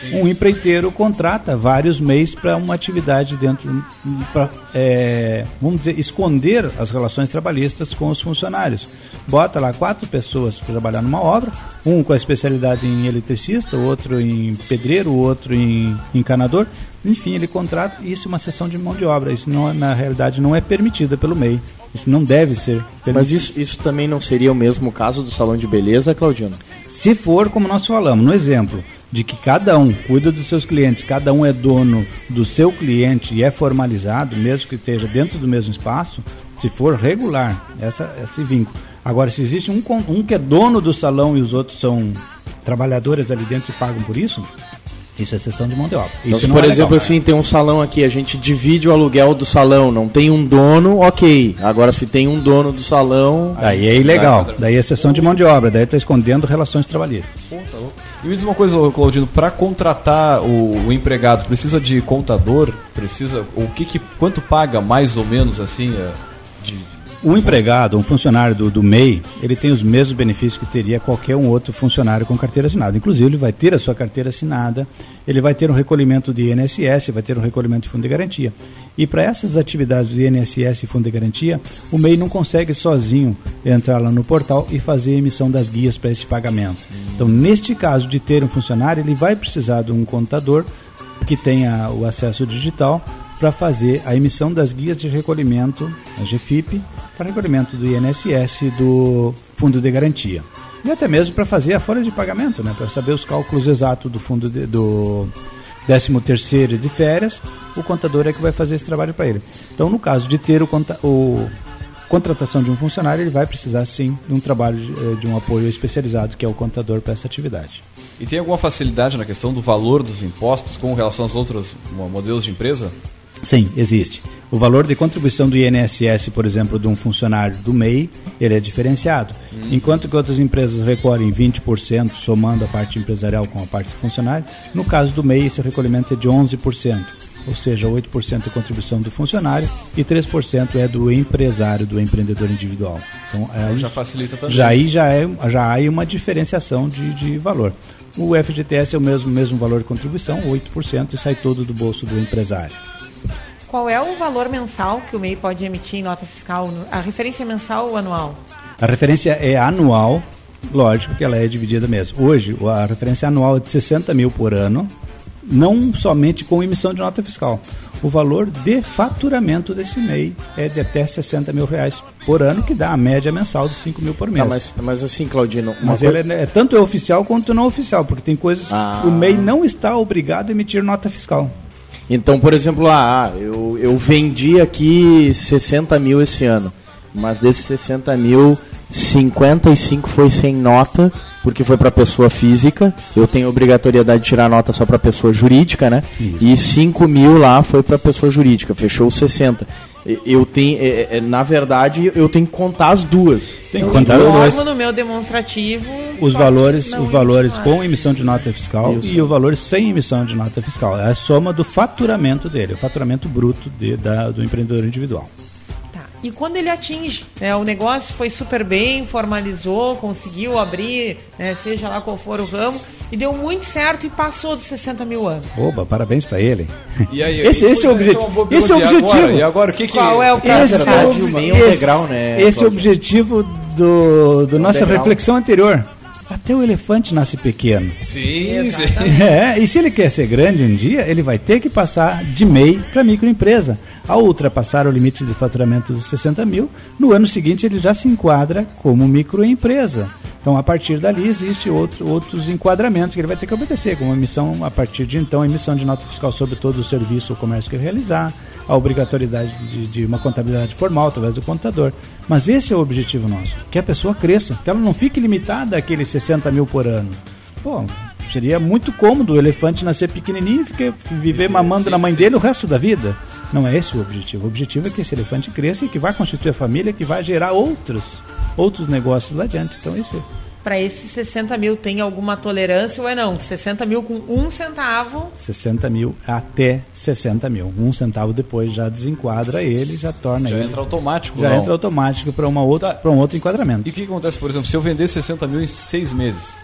Speaker 4: Sim. Um empreiteiro contrata vários meses para uma atividade dentro, para, é, vamos dizer, esconder as relações trabalhistas com os funcionários. Bota lá quatro pessoas para trabalhar numa obra, um com a especialidade em eletricista, outro em pedreiro, outro em encanador. Enfim, ele contrata isso é uma sessão de mão de obra. Isso não, na realidade não é permitida pelo MEI. Isso não deve ser
Speaker 3: permitido. Mas isso, isso também não seria o mesmo caso do salão de beleza, Claudino?
Speaker 4: Se for como nós falamos, no exemplo, de que cada um cuida dos seus clientes, cada um é dono do seu cliente e é formalizado, mesmo que esteja dentro do mesmo espaço, se for regular essa, esse vínculo. Agora, se existe um, um que é dono do salão e os outros são trabalhadores ali dentro e pagam por isso, isso é sessão de mão de obra.
Speaker 3: Então, se,
Speaker 4: não
Speaker 3: por
Speaker 4: é
Speaker 3: exemplo,
Speaker 4: legal.
Speaker 3: assim, tem um salão aqui, a gente divide o aluguel do salão, não tem um dono, ok. Agora, se tem um dono do salão.
Speaker 4: Daí é ilegal. Daí é sessão de mão de obra. Daí está escondendo relações trabalhistas.
Speaker 1: E me diz uma coisa, Claudino, para contratar o, o empregado, precisa de contador? Precisa. O que, que quanto paga mais ou menos assim é, de
Speaker 4: Um empregado, um funcionário do, do MEI, ele tem os mesmos benefícios que teria qualquer um outro funcionário com carteira assinada. Inclusive, ele vai ter a sua carteira assinada, ele vai ter um recolhimento de INSS, vai ter um recolhimento de fundo de garantia. E para essas atividades do INSS e fundo de garantia, o MEI não consegue sozinho entrar lá no portal e fazer a emissão das guias para esse pagamento. Então, neste caso de ter um funcionário, ele vai precisar de um contador que tenha o acesso digital para fazer a emissão das guias de recolhimento, a GFIP, para recolhimento do INSS e do Fundo de Garantia. E até mesmo para fazer a folha de pagamento, né, para saber os cálculos exatos do fundo de, do 13 terceiro de férias, o contador é que vai fazer esse trabalho para ele. Então, no caso de ter o, conta, o contratação de um funcionário, ele vai precisar sim de um trabalho de, eh, de um apoio especializado, que é o contador para essa atividade.
Speaker 1: E tem alguma facilidade na questão do valor dos impostos com relação aos outros mo- modelos de empresa?
Speaker 4: Sim, existe. O valor de contribuição do INSS, por exemplo, de um funcionário do MEI, ele é diferenciado. Enquanto que outras empresas recolhem 20%, somando a parte empresarial com a parte funcionário, no caso do MEI, esse recolhimento é de 11%. Ou seja, 8% é contribuição do funcionário e 3% é do empresário, do empreendedor individual. Então, aí,
Speaker 1: Já facilita também.
Speaker 4: já aí já, é, já há uma diferenciação de, de valor. O FGTS é o mesmo, mesmo valor de contribuição, 8%, e sai todo do bolso do empresário.
Speaker 2: Qual é o valor mensal que o MEI pode emitir em nota fiscal? A referência é mensal ou anual?
Speaker 4: A referência é anual, lógico que ela é dividida mesmo. Hoje, a referência anual é de 60 mil por ano, não somente com emissão de nota fiscal. O valor de faturamento desse MEI é de até 60 mil reais por ano, que dá a média mensal de 5 mil por mês.
Speaker 3: Tá, mas, mas assim, Claudino,
Speaker 4: Mas
Speaker 3: coi-
Speaker 4: ele é, é tanto é oficial quanto não oficial, porque tem coisas
Speaker 3: Ah.
Speaker 4: o MEI não está obrigado a emitir nota fiscal.
Speaker 3: Então, por exemplo, ah, eu, eu vendi aqui 60 mil esse ano, mas desses 60 mil, 55 foi sem nota, porque foi para pessoa física. Eu tenho obrigatoriedade de tirar nota só para pessoa jurídica, né?
Speaker 4: Isso.
Speaker 3: E 5 mil lá foi para pessoa jurídica, fechou os 60. Eu tenho, é, é, na verdade, eu tenho que contar as duas.
Speaker 4: Tem que contar os dois.
Speaker 2: informo no meu demonstrativo.
Speaker 4: os valores, os valores
Speaker 2: emitir
Speaker 4: com emissão de nota fiscal
Speaker 3: Isso.
Speaker 4: e o valor sem emissão de nota fiscal. É a soma do faturamento dele, o faturamento bruto de- da- do empreendedor individual.
Speaker 2: Tá. E quando ele atinge, né, o negócio foi super bem, formalizou, conseguiu abrir, né, seja lá qual for o ramo, e deu muito certo e passou dos 60 mil anos.
Speaker 4: Oba, parabéns para ele.
Speaker 1: E aí,
Speaker 4: Esse- esse é o
Speaker 1: Pois
Speaker 4: objetivo. Esse é o objetivo.
Speaker 1: Agora, e agora o que que...
Speaker 2: Qual é o
Speaker 3: Na
Speaker 2: prazo?
Speaker 3: verdade, o MEI é um
Speaker 4: esse-
Speaker 3: degrau, né,
Speaker 4: Esse é o objetivo do, do nossa
Speaker 3: degrau.
Speaker 4: reflexão anterior. Até o elefante nasce pequeno.
Speaker 1: Sim, sim.
Speaker 4: É, e se ele quer ser grande um dia, ele vai ter que passar de MEI para microempresa. Ao ultrapassar o limite de faturamento dos 60 mil, no ano seguinte ele já se enquadra como microempresa. Então, a partir dali, existem outro, outros enquadramentos que ele vai ter que obedecer, como emissão, a partir de então, emissão de nota fiscal sobre todo o serviço ou comércio que ele realizar, a obrigatoriedade de, de uma contabilidade formal através do contador. Mas esse é o objetivo nosso, que a pessoa cresça, que ela não fique limitada àqueles 60 mil por ano. Pô, seria muito cômodo o elefante nascer pequenininho e ficar, viver mamando
Speaker 1: sim,
Speaker 4: na mãe
Speaker 1: sim.
Speaker 4: dele o resto da vida. Não é esse o objetivo. O objetivo é que esse elefante cresça e que vai constituir a família, que vai gerar outros, outros negócios lá adiante. Então, esse é.
Speaker 2: Para esses 60 mil tem alguma tolerância ou é não? 60 mil com um centavo
Speaker 4: 60 mil até 60 mil. Um centavo depois já desenquadra ele, já torna
Speaker 1: Já
Speaker 4: ele.
Speaker 1: entra automático,
Speaker 4: já
Speaker 1: não.
Speaker 4: entra automático para uma outra,
Speaker 1: Tá.
Speaker 4: para um outro enquadramento.
Speaker 1: E o que que acontece, por exemplo, se eu vender 60 mil em seis meses?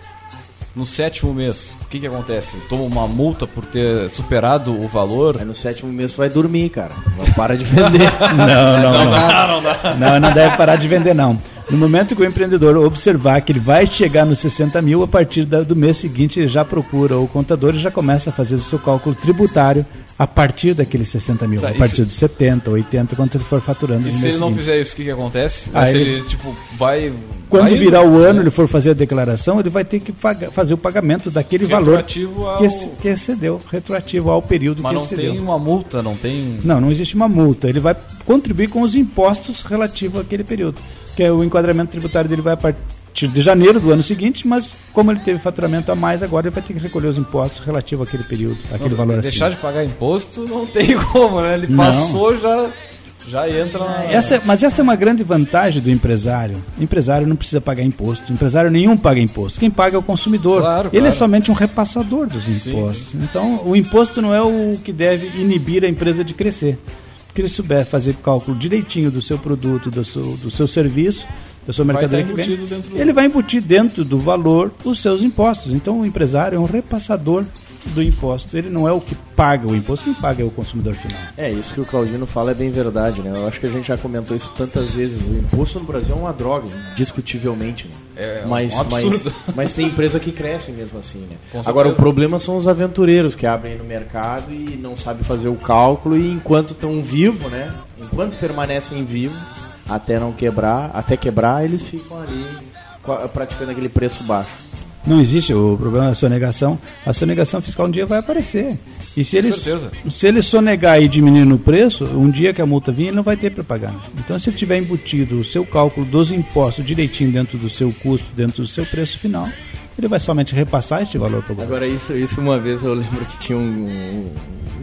Speaker 1: No sétimo mês, o que que acontece? Eu tomo uma multa por ter superado o valor?
Speaker 3: Aí no sétimo mês vai dormir, cara. Não para de vender.
Speaker 4: Não, não, não. Não, não deve parar de vender, não. No momento que o empreendedor observar que ele vai chegar nos 60 mil, a partir da- do mês seguinte ele já procura o contador e já começa a fazer o seu cálculo tributário a partir daqueles 60 mil,
Speaker 1: Tá,
Speaker 4: a partir
Speaker 1: se-
Speaker 4: de 70, 80, quanto ele for faturando
Speaker 1: E se ele não
Speaker 4: seguinte.
Speaker 1: fizer isso, o que que acontece? Aí se
Speaker 4: ele-
Speaker 1: ele, tipo, vai
Speaker 4: quando
Speaker 1: Aí,
Speaker 4: virar o ano,
Speaker 1: né?
Speaker 4: ele for fazer a declaração, ele vai ter que pagar- fazer o pagamento daquele valor
Speaker 1: Retroativo ao-
Speaker 4: que, ex- que excedeu, retroativo ao período
Speaker 1: Mas
Speaker 4: que
Speaker 1: não
Speaker 4: excedeu.
Speaker 1: tem uma multa, não tem.
Speaker 4: Não, não existe uma multa. Ele vai contribuir com os impostos relativos àquele período. Que é o enquadramento tributário dele vai a partir de janeiro do ano seguinte, mas como ele teve faturamento a mais, agora ele vai ter que recolher os impostos relativos àquele período, àquele
Speaker 1: Nossa,
Speaker 4: valor
Speaker 1: deixar de pagar imposto não tem como, né? Ele
Speaker 4: Não.
Speaker 1: passou, já, já entra na.
Speaker 4: Essa, mas essa é uma grande vantagem do empresário. O empresário não precisa pagar imposto. O empresário nenhum paga imposto. Quem paga é o consumidor.
Speaker 1: Claro,
Speaker 4: Ele é
Speaker 1: claro.
Speaker 4: somente um repassador dos impostos. Então, o imposto não é o que deve inibir a empresa de crescer. Porque ele souber fazer cálculo direitinho do seu produto, do seu, do seu serviço, da sua
Speaker 1: Vai
Speaker 4: mercadoria
Speaker 1: tá
Speaker 4: que vem,
Speaker 1: do-
Speaker 4: ele vai embutir dentro do valor os seus impostos. Então, o empresário é um repassador do imposto. Ele não é o que paga o imposto, quem paga é o consumidor final.
Speaker 3: É, isso que o Claudino fala é bem verdade, né? Eu acho que a gente já comentou isso tantas vezes. O imposto no Brasil é uma droga, discutivelmente. Né?
Speaker 1: É um
Speaker 3: mas,
Speaker 1: absurdo.
Speaker 3: mas, mas tem empresa que cresce mesmo assim, né? Agora, o problema são os aventureiros que abrem no mercado e não sabem fazer o cálculo e enquanto estão vivos, né? Enquanto permanecem vivos, até não quebrar, até quebrar, eles ficam ali praticando aquele preço baixo.
Speaker 4: Não existe o problema da sonegação. A sonegação fiscal um dia vai aparecer. E se ele, se ele sonegar e diminuir no preço, um dia que a multa vir, ele não vai ter para pagar. Então, se ele tiver embutido o seu cálculo dos impostos direitinho dentro do seu custo, dentro do seu preço final, ele vai somente repassar este valor para o governo.
Speaker 3: Agora, isso, isso uma vez eu lembro que tinha um, um-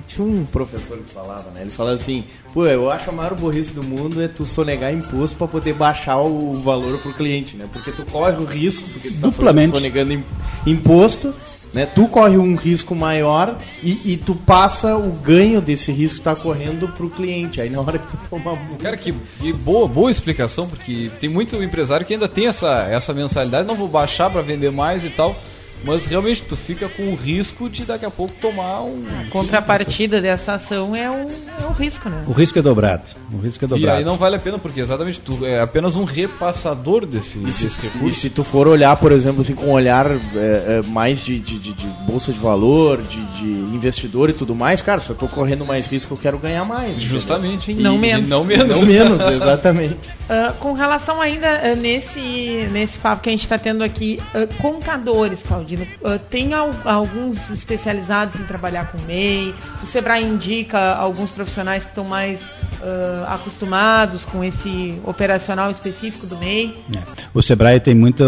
Speaker 3: Tinha um professor que falava, né? Ele falava assim: pô, eu acho a maior burrice do mundo é tu sonegar imposto pra poder baixar o valor pro cliente, né? Porque tu corre o risco, porque tu tá
Speaker 4: Duplamente.
Speaker 3: sonegando im- imposto. Né? Tu corre um risco maior e, e tu passa o ganho desse risco que tá correndo pro cliente. Aí na hora que tu toma multa.
Speaker 1: Cara, que, que boa, boa explicação, porque tem muito empresário que ainda tem essa, essa mensalidade, não vou baixar para vender mais e tal, mas realmente tu fica com o risco de daqui a pouco tomar um.
Speaker 2: A contrapartida dessa ação é o, é o risco, né?
Speaker 4: O risco é dobrado. O risco é
Speaker 1: E
Speaker 4: dobrado.
Speaker 1: aí não vale a pena, porque exatamente tu é apenas um repassador desse, desse
Speaker 3: E
Speaker 1: recurso.
Speaker 3: se tu for olhar, por exemplo, assim, com um olhar é, é, mais de, de, de- de bolsa de valor, de, de investidor e tudo mais, cara, se eu tô correndo mais risco, eu quero ganhar mais.
Speaker 1: Justamente.
Speaker 2: E não menos.
Speaker 1: não menos.
Speaker 3: Não menos, exatamente.
Speaker 2: Ah, com relação ainda ah, nesse, nesse papo que a gente está tendo aqui, ah, contadores, Claudino, ah, tem al- alguns especializados em trabalhar com MEI? O Sebrae indica alguns profissionais que estão mais ah, acostumados com esse operacional específico do MEI?
Speaker 4: É. O Sebrae tem muito,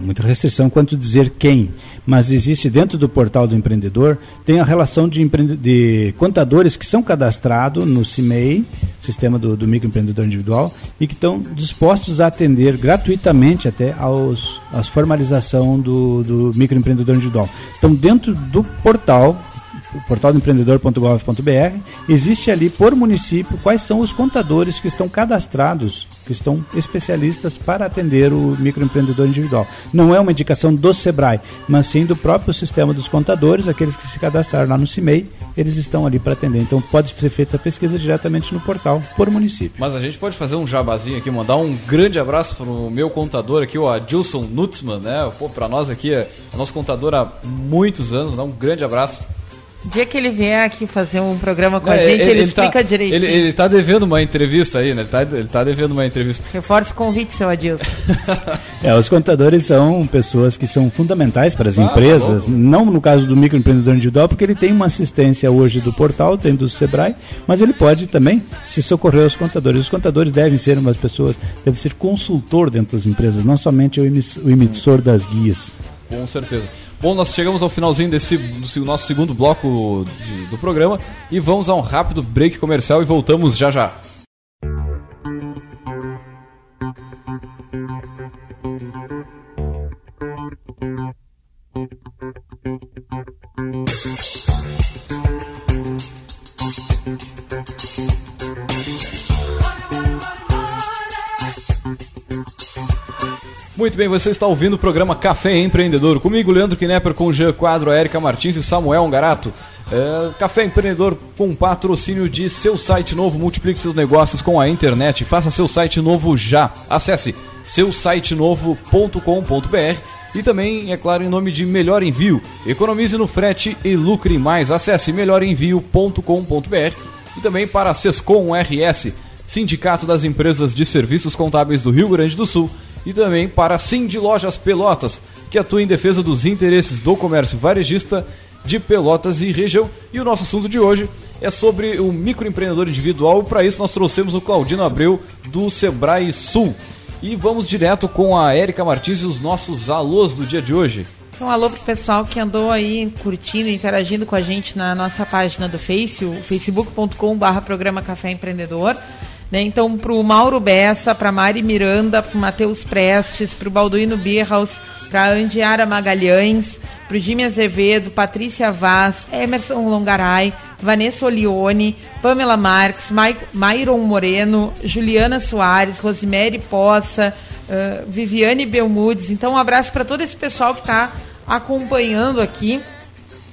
Speaker 4: muita restrição quanto dizer quem, mas existe dentro do portal do empreendedor, tem a relação de, empreende- de contadores que são cadastrados no CIMEI, sistema do, do microempreendedor individual, e que estão dispostos a atender gratuitamente até aos, às formalização do, do microempreendedor individual. Então, dentro do portal, o portal do empreendedor.gov.br, existe ali por município quais são os contadores que estão cadastrados, que estão especialistas para atender o microempreendedor individual. Não é uma indicação do Sebrae, mas sim do próprio sistema dos contadores, aqueles que se cadastraram lá no CIMEI, eles estão ali para atender. Então pode ser feita a pesquisa diretamente no portal por município.
Speaker 1: Mas a gente pode fazer um jabazinho aqui, mandar um grande abraço pro meu contador aqui, o Adilson Nutzman, né? Pô, pra nós aqui, é nosso contador há muitos anos, dá um grande abraço.
Speaker 2: Dia que ele vier aqui fazer um programa com a
Speaker 1: É,
Speaker 2: gente, ele, explica
Speaker 1: tá,
Speaker 2: direitinho.
Speaker 1: Ele, ele tá devendo uma entrevista aí, né? Ele tá, ele tá devendo uma entrevista.
Speaker 2: Reforça o convite, seu Adilson.
Speaker 4: É, os contadores são pessoas que são fundamentais para as
Speaker 1: Ah,
Speaker 4: empresas,
Speaker 1: tá
Speaker 4: não no caso do microempreendedor individual, porque ele tem uma assistência hoje do portal, tem do Sebrae, mas ele pode também se socorrer aos contadores. Os contadores devem ser umas pessoas, devem ser consultor dentro das empresas, não somente o emissor das guias.
Speaker 1: Com certeza. Bom, nós chegamos ao finalzinho desse nosso segundo bloco de- do programa e vamos a um rápido break comercial e voltamos já já. Muito bem, você está ouvindo o programa Café Empreendedor. Comigo, Leandro Knepper, com Jean Quadro, a Erika Martins e Samuel Garato. É, Café Empreendedor com patrocínio de seu site novo. Multiplique seus negócios com a internet. Faça seu site novo já. Acesse seusitenovo.com.br e também, é claro, em nome de Melhor Envio. Economize no frete e lucre mais. Acesse melhorenvio.com.br e também para Sescom RS, Sindicato das Empresas de Serviços Contábeis do Rio Grande do Sul e também para a Cindy Lojas Pelotas, que atua em defesa dos interesses do comércio varejista de Pelotas e região. E o nosso assunto de hoje é sobre o microempreendedor individual. Para isso nós trouxemos o Claudino Abreu do Sebrae Sul. E vamos direto com a Érica Martins e os nossos alôs do dia de hoje.
Speaker 2: Um alô pro pessoal que andou aí curtindo, interagindo com a gente na nossa página do Face, o facebook.com.br programa Café Empreendedor. Né? Então, para o Mauro Bessa, para Mari Miranda, para o Matheus Prestes, para o Balduino Birhaus, para Andiara Magalhães, para o Jimmy Azevedo, Patrícia Vaz, Emerson Longaray, Vanessa Olione, Pamela Marques, Mairon Moreno, Juliana Soares, Rosemary Poça, uh, Viviane Belmudes. Então, um abraço para todo esse pessoal que está acompanhando aqui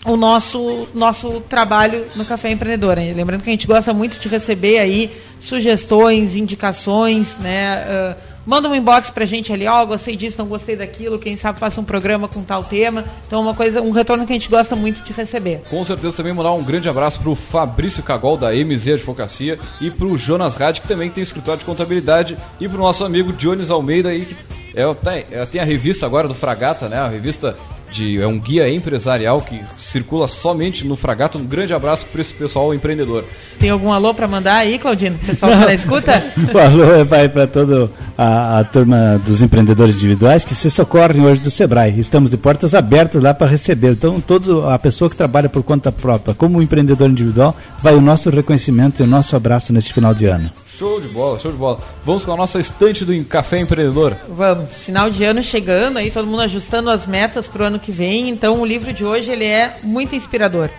Speaker 2: o nosso, nosso trabalho no Café Empreendedor. Lembrando que a gente gosta muito de receber aí sugestões, indicações, né? Uh, manda um inbox pra gente ali, ó, oh, gostei disso, não gostei daquilo, quem sabe faça um programa com tal tema. Então, uma coisa, um retorno que a gente gosta muito de receber.
Speaker 1: Com certeza também mandar um grande abraço pro Fabrício Cagol, da MZ Advocacia, e pro Jonas Rad, que também tem escritório de contabilidade, e pro nosso amigo Dionis Almeida aí, que é, tem, é, tem a revista agora do Fragata, né? A revista de, é um guia empresarial que circula somente no Fragato. Um grande abraço para esse pessoal empreendedor.
Speaker 2: Tem algum alô para mandar aí, Claudino? Pessoal que tá escuta?
Speaker 4: o alô vai para toda a, a, turma dos empreendedores individuais que se socorrem hoje do Sebrae. Estamos de portas abertas lá para receber. Então, toda a pessoa que trabalha por conta própria como empreendedor individual, vai o nosso reconhecimento e o nosso abraço neste final de ano.
Speaker 1: Show de bola, show de bola. Vamos com a nossa estante do Café Empreendedor.
Speaker 2: Vamos. Final de ano chegando, aí todo mundo ajustando as metas para o ano que vem. Então o livro de hoje ele é muito inspirador.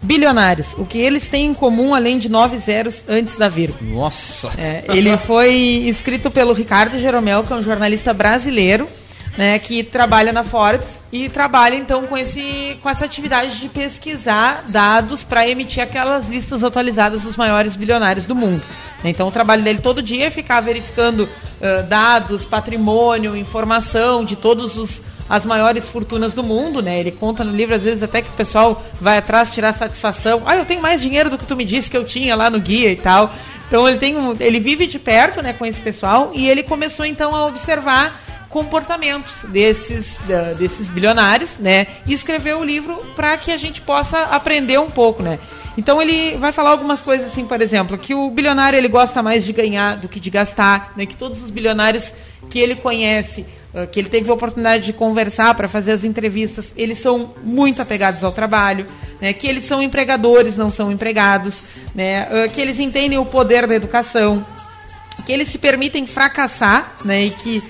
Speaker 2: Bilionários, o que eles têm em comum além de nove zeros antes da vírgula.
Speaker 1: Nossa!
Speaker 2: É, ele foi escrito pelo Ricardo Jeromel, que é um jornalista brasileiro, né, que trabalha na Forbes e trabalha então com, esse, com essa atividade de pesquisar dados para emitir aquelas listas atualizadas dos maiores bilionários do mundo. Então o trabalho dele todo dia é ficar verificando uh, dados, patrimônio, informação de todos os as maiores fortunas do mundo, né? Ele conta no livro às vezes até que o pessoal vai atrás tirar satisfação. Ah, eu tenho mais dinheiro do que tu me disse que eu tinha lá no guia e tal. Então ele tem um, ele vive de perto, né, com esse pessoal e ele começou então a observar comportamentos desses, uh, desses bilionários, né? E escreveu o livro para que a gente possa aprender um pouco, né? Então ele vai falar algumas coisas assim, por exemplo, que o bilionário ele gosta mais de ganhar do que de gastar, né? Que todos os bilionários que ele conhece, uh, que ele teve a oportunidade de conversar para fazer as entrevistas, eles são muito apegados ao trabalho, né? Que eles são empregadores, não são empregados, né? Uh, que eles entendem o poder da educação, que eles se permitem fracassar, né? E que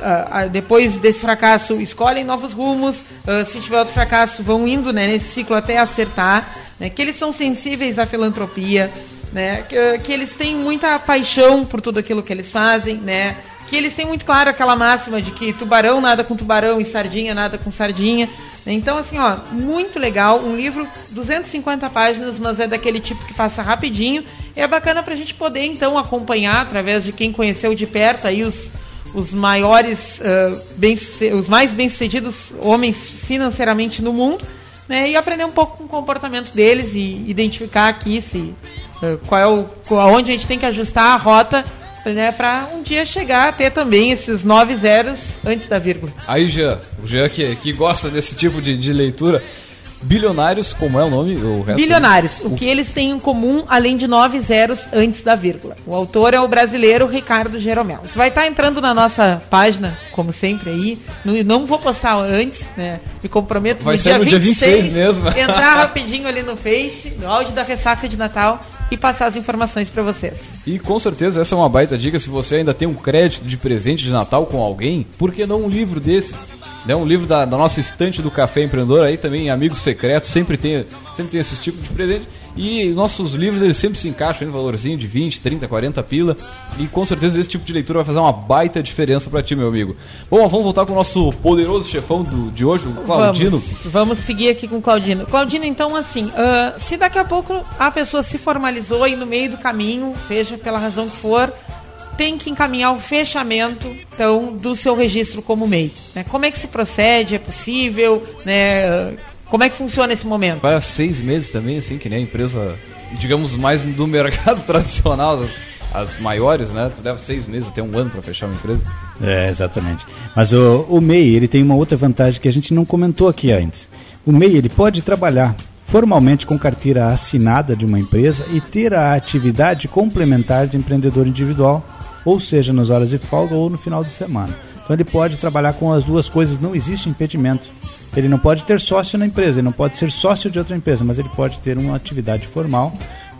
Speaker 2: Uh, depois desse fracasso escolhem novos rumos, uh, se tiver outro fracasso vão indo né, nesse ciclo até acertar, né, que eles são sensíveis à filantropia, né, que, que, eles têm muita paixão por tudo aquilo que eles fazem, né, que eles têm muito claro aquela máxima de que tubarão nada com tubarão e sardinha nada com sardinha. Né, então, assim, ó, muito legal, um livro, 250 páginas, mas é daquele tipo que passa rapidinho. E é bacana para a gente poder, então, acompanhar, através de quem conheceu de perto aí os, os maiores, uh, bem, os mais bem-sucedidos homens financeiramente no mundo, né, e aprender um pouco com o comportamento deles e identificar aqui se uh, qual é o aonde a gente tem que ajustar a rota né, para um dia chegar a ter também esses nove zeros antes da vírgula.
Speaker 1: Aí, Jean, o Jean que, que gosta desse tipo de, de leitura, Bilionários, como é o nome? O
Speaker 2: Bilionários, o que eles têm em comum, além de nove zeros antes da vírgula. O autor é o brasileiro Ricardo Jeromel. Você vai estar entrando na nossa página, como sempre aí. Não, não vou postar antes, né? Me comprometo
Speaker 1: vai no, ser dia, no 26, dia 26 mesmo.
Speaker 2: Entrar rapidinho ali no Face, no áudio da ressaca de Natal e passar as informações para vocês.
Speaker 1: E com certeza essa é uma baita dica. Se você ainda tem um crédito de presente de Natal com alguém, por que não um livro desse? né, um livro da, da, nossa estante do Café Empreendedor, aí também Amigos Secretos, sempre tem, sempre tem esse tipo de presente. E nossos livros eles sempre se encaixam no valorzinho de 20, 30, 40 pila. E com certeza esse tipo de leitura vai fazer uma baita diferença para ti, meu amigo. Bom, vamos voltar com o nosso poderoso chefão do, de hoje, o Claudino.
Speaker 2: Vamos, vamos seguir aqui com o Claudino. Claudino, então, assim, uh, se daqui a pouco a pessoa se formalizou e no meio do caminho, seja pela razão que for, tem que encaminhar o fechamento então, do seu registro como MEI. Né? Como é que se procede? É possível? Né? Como é que funciona esse momento?
Speaker 1: Vai a seis meses também, assim, que nem a empresa, digamos, mais do mercado tradicional. as maiores, né? Tu leva seis meses até um ano para fechar uma empresa.
Speaker 4: É, exatamente. Mas o, o MEI, ele tem uma outra vantagem que a gente não comentou aqui antes. O MEI, ele pode trabalhar formalmente com carteira assinada de uma empresa e ter a atividade complementar de empreendedor individual, ou seja, nas horas de folga ou no final de semana. Então ele pode trabalhar com as duas coisas, não existe impedimento. Ele não pode ter sócio na empresa, ele não pode ser sócio de outra empresa, mas ele pode ter uma atividade formal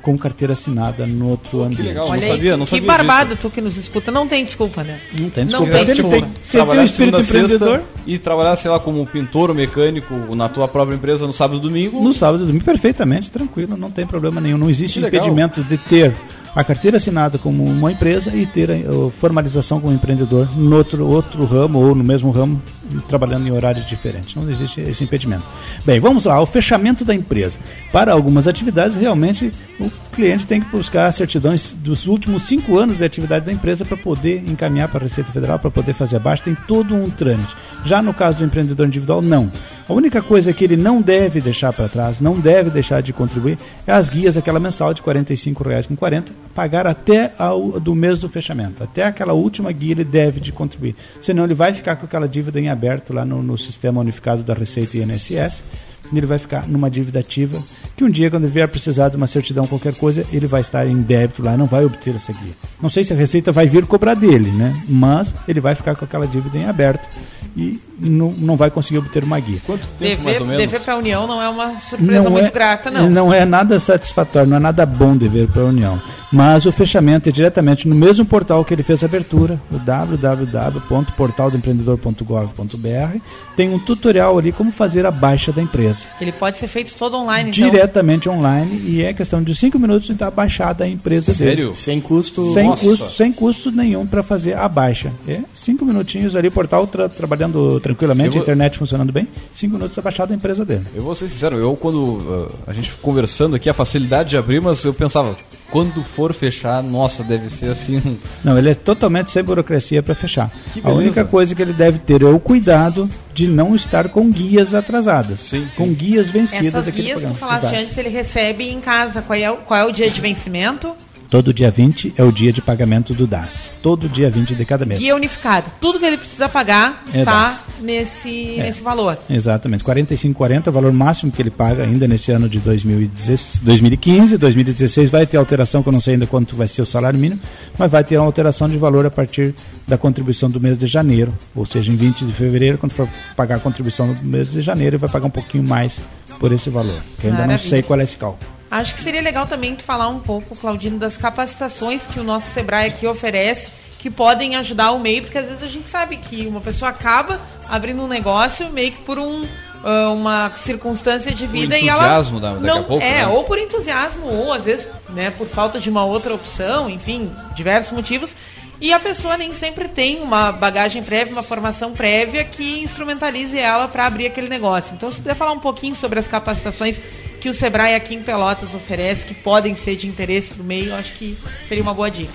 Speaker 4: com carteira assinada no outro ambiente.
Speaker 1: Que legal,
Speaker 2: Olha
Speaker 1: não sabia, não
Speaker 2: que
Speaker 1: sabia
Speaker 2: barbado
Speaker 1: disso.
Speaker 2: tu que nos escuta. Não tem desculpa, né?
Speaker 4: Não tem
Speaker 2: Não
Speaker 4: desculpa.
Speaker 2: tem
Speaker 4: Se ele
Speaker 2: desculpa.
Speaker 4: tem, se ele tem um espírito empreendedor,
Speaker 1: e trabalhar, sei lá, como pintor ou mecânico na tua própria empresa no sábado e domingo.
Speaker 4: No sábado e domingo, perfeitamente, tranquilo, não tem problema nenhum. Não existe
Speaker 1: Que
Speaker 4: impedimento de ter a carteira assinada como uma empresa e ter a, formalização como empreendedor no outro, outro ramo ou no mesmo ramo, trabalhando em horários diferentes. Não existe esse impedimento. Bem, vamos lá, o fechamento da empresa. Para algumas atividades, realmente o cliente tem que buscar certidões dos últimos cinco anos de atividade da empresa para poder encaminhar para a Receita Federal, para poder fazer a baixa, tem todo um trâmite. Já no caso do empreendedor individual, não. A única coisa que ele não deve deixar para trás, não deve deixar de contribuir, é as guias, aquela mensal de R$ 45,40, pagar até ao, do mês do fechamento. Até aquela última guia ele deve de contribuir. Senão ele vai ficar com aquela dívida em aberto lá no, no sistema unificado da Receita e INSS. Ele vai ficar numa dívida ativa, que um dia, quando ele vier precisar de uma certidão, qualquer coisa, ele vai estar em débito lá, não vai obter essa guia. Não sei se a Receita vai vir cobrar dele, né? Mas ele vai ficar com aquela dívida em aberto e não, não vai conseguir obter uma guia.
Speaker 1: Quanto tempo, mais ou
Speaker 2: Dever,
Speaker 1: menos?
Speaker 2: dever para a União não é uma surpresa muito
Speaker 4: é,
Speaker 2: grata, não.
Speaker 4: Não é nada satisfatório, não é nada bom dever para a União. Mas o fechamento é diretamente no mesmo portal que ele fez a abertura, o www.portaldoempreendedor.gov.br. Tem um tutorial ali como fazer a baixa da empresa.
Speaker 2: Ele pode ser feito todo online, então.
Speaker 4: Diretamente online e é questão de 5 minutos e está baixada a empresa dele.
Speaker 1: Sério?
Speaker 3: Sem custo.
Speaker 4: Sem
Speaker 1: Nossa.
Speaker 4: custo, sem custo nenhum para fazer a baixa. É cinco minutinhos ali, portal tra- trabalhando tranquilamente,
Speaker 1: vou-
Speaker 4: a internet funcionando bem, cinco minutos a baixada a empresa dele.
Speaker 1: Eu vou ser sincero, eu quando uh, a gente conversando aqui, a facilidade de abrir, mas eu pensava, quando for fechar, nossa, deve ser assim.
Speaker 4: Não, ele é totalmente sem burocracia para fechar. A única coisa que ele deve ter é o cuidado de não estar com guias atrasadas,
Speaker 1: Sim, sim.
Speaker 4: com guias vencidas
Speaker 2: Essas guias, tu
Speaker 4: programa.
Speaker 2: falaste
Speaker 4: Exato.
Speaker 2: antes, ele recebe em casa. Qual é, o, qual é o dia de vencimento?
Speaker 4: Todo dia 20 é o dia de pagamento do DAS. Todo dia 20 de cada mês.
Speaker 2: Guia unificado. Tudo que ele precisa pagar
Speaker 4: É
Speaker 2: tá nesse,
Speaker 4: É.
Speaker 2: nesse valor.
Speaker 4: Exatamente, 45,40 é o valor máximo que ele paga ainda nesse ano de 2016, 2015. 2016 vai ter alteração, que eu não sei ainda quanto vai ser o salário mínimo, mas vai ter uma alteração de valor a partir da contribuição do mês de janeiro, ou seja, em 20 de fevereiro, quando for pagar a contribuição do mês de janeiro, ele vai pagar um pouquinho mais por esse valor. Que eu ainda não sei qual é esse cálculo.
Speaker 2: Acho que seria legal também tu falar um pouco, Claudino, das capacitações que o nosso Sebrae aqui oferece, que podem ajudar o MEI, porque às vezes a gente sabe que uma pessoa acaba abrindo um negócio meio que por um, ah, uma circunstância de vida e ela
Speaker 1: entusiasmo da-
Speaker 2: não
Speaker 1: pouco,
Speaker 2: é
Speaker 1: né?
Speaker 2: ou por entusiasmo ou às vezes né por falta de uma outra opção enfim diversos motivos e a pessoa nem sempre tem uma bagagem prévia, uma formação prévia que instrumentalize ela para abrir aquele negócio. Então, se puder falar um pouquinho sobre as capacitações que o Sebrae aqui em Pelotas oferece, que podem ser de interesse do meio, acho que seria uma boa dica.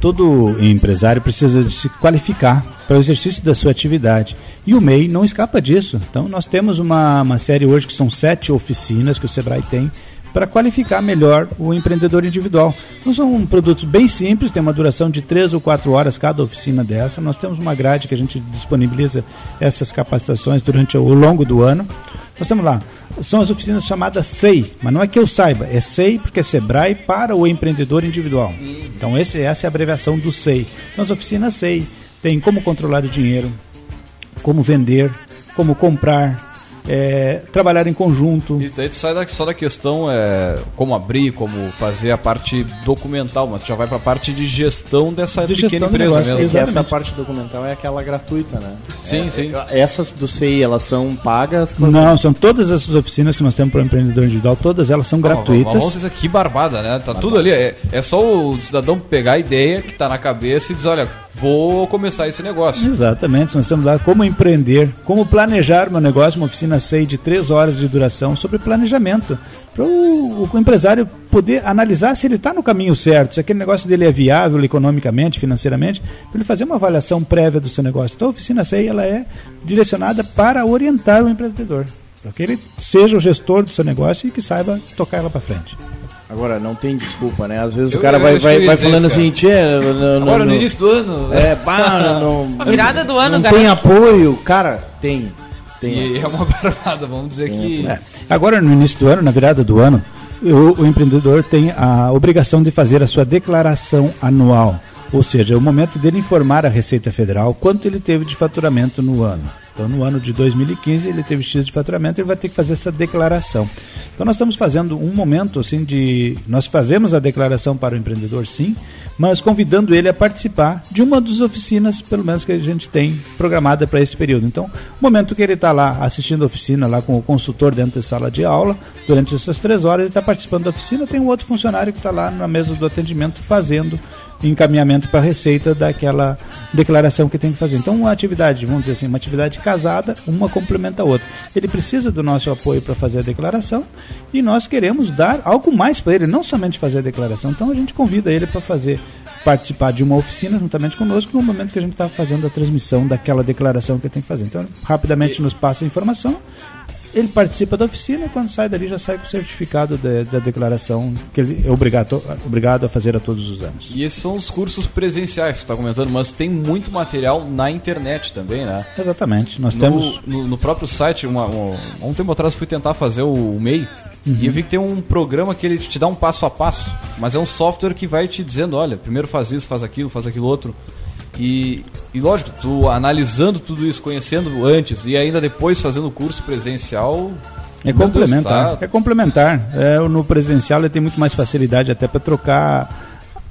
Speaker 4: Todo empresário precisa de se qualificar para o exercício da sua atividade. E o MEI não escapa disso. Então, nós temos uma, uma série hoje que são sete oficinas que o Sebrae tem para qualificar melhor o empreendedor individual. Então, são produtos bem simples, tem uma duração de três ou quatro horas cada oficina dessa. Nós temos uma grade que a gente disponibiliza essas capacitações durante o longo do ano. Nós temos lá, são as oficinas chamadas SEI, mas não é que eu saiba, é SEI porque é Sebrae para o empreendedor individual. Então esse, essa é a abreviação do SEI. Então as oficinas SEI tem como controlar o dinheiro, como vender, como comprar, é, trabalhar em conjunto.
Speaker 1: E daí tu sai da, só da questão é, como abrir, como fazer a parte documental, mas tu já vai pra parte de gestão dessa
Speaker 4: De
Speaker 1: pequena
Speaker 4: gestão
Speaker 1: empresa
Speaker 4: negócio,
Speaker 1: mesmo.
Speaker 3: Que essa
Speaker 4: Exatamente.
Speaker 3: parte documental é aquela gratuita, né?
Speaker 1: Sim,
Speaker 3: É,
Speaker 1: sim.
Speaker 3: é, Essas do CI, elas são pagas?
Speaker 4: Não, são todas essas oficinas que nós temos para o empreendedor individual, todas elas são
Speaker 1: Ah,
Speaker 4: gratuitas.
Speaker 1: Vamos dizer, que barbada, né? Tá tudo ali. É, é só o cidadão pegar a ideia que tá na cabeça e dizer, olha, vou começar esse negócio.
Speaker 4: Exatamente, nós estamos lá como empreender, como planejar meu negócio, uma oficina SEI de três horas de duração sobre planejamento, para o, o empresário poder analisar se ele está no caminho certo, se aquele negócio dele é viável economicamente, financeiramente, para ele fazer uma avaliação prévia do seu negócio. Então a oficina SEI ela é direcionada para orientar o empreendedor, para que ele seja o gestor do seu negócio e que saiba tocar ela para frente.
Speaker 3: Agora, não tem desculpa, né? Às vezes
Speaker 1: Eu-
Speaker 3: o cara vai, vai, vai
Speaker 1: isso,
Speaker 3: falando
Speaker 1: cara.
Speaker 3: assim, tchê, não, não,
Speaker 1: Agora no início do ano.
Speaker 3: É, pá, não,
Speaker 2: virada do ano,
Speaker 3: não tem apoio. Cara, tem. tem.
Speaker 1: E é uma barbada, vamos dizer que.
Speaker 4: É. Agora, no início do ano, na virada do ano, o, o empreendedor tem a obrigação de fazer a sua declaração anual. Ou seja, é o momento dele informar a Receita Federal quanto ele teve de faturamento no ano. Então, no ano de 2015, ele teve X de faturamento, ele vai ter que fazer essa declaração. Então, nós estamos fazendo um momento assim de. Nós fazemos a declaração para o empreendedor, sim, mas convidando ele a participar de uma das oficinas, pelo menos que a gente tem programada para esse período. Então, o momento que ele está lá assistindo a oficina, lá com o consultor dentro da sala de aula, durante essas três horas, ele está participando da oficina, tem um outro funcionário que está lá na mesa do atendimento fazendo encaminhamento para a receita daquela declaração que tem que fazer. Então, uma atividade, vamos dizer assim, uma atividade casada, uma complementa a outra. Ele precisa do nosso apoio para fazer a declaração e nós queremos dar algo mais para ele, não somente fazer a declaração. Então, a gente convida ele para fazer participar de uma oficina juntamente conosco no momento que a gente está fazendo a transmissão daquela declaração que tem que fazer. Então, rapidamente nos passa a informação, ele participa da oficina e quando sai dali já sai com o certificado da, da declaração que ele é obrigado, obrigado a fazer a todos os anos.
Speaker 1: E esses são os cursos presenciais que você está comentando, mas tem muito material na internet também, né?
Speaker 4: Exatamente. Nós
Speaker 1: No,
Speaker 4: temos.
Speaker 1: no, no próprio site, uma, uma- um tempo atrás fui tentar fazer o, MEI
Speaker 4: Uhum.
Speaker 1: e eu vi que tem um programa que ele te dá um passo a passo, mas é um software que vai te dizendo, olha, primeiro faz isso, faz aquilo, faz aquilo outro. E, e lógico, tu analisando tudo isso, conhecendo antes e ainda depois fazendo o curso presencial.
Speaker 4: É complementar.
Speaker 1: tá-
Speaker 4: É complementar. É, no presencial ele tem muito mais facilidade até para trocar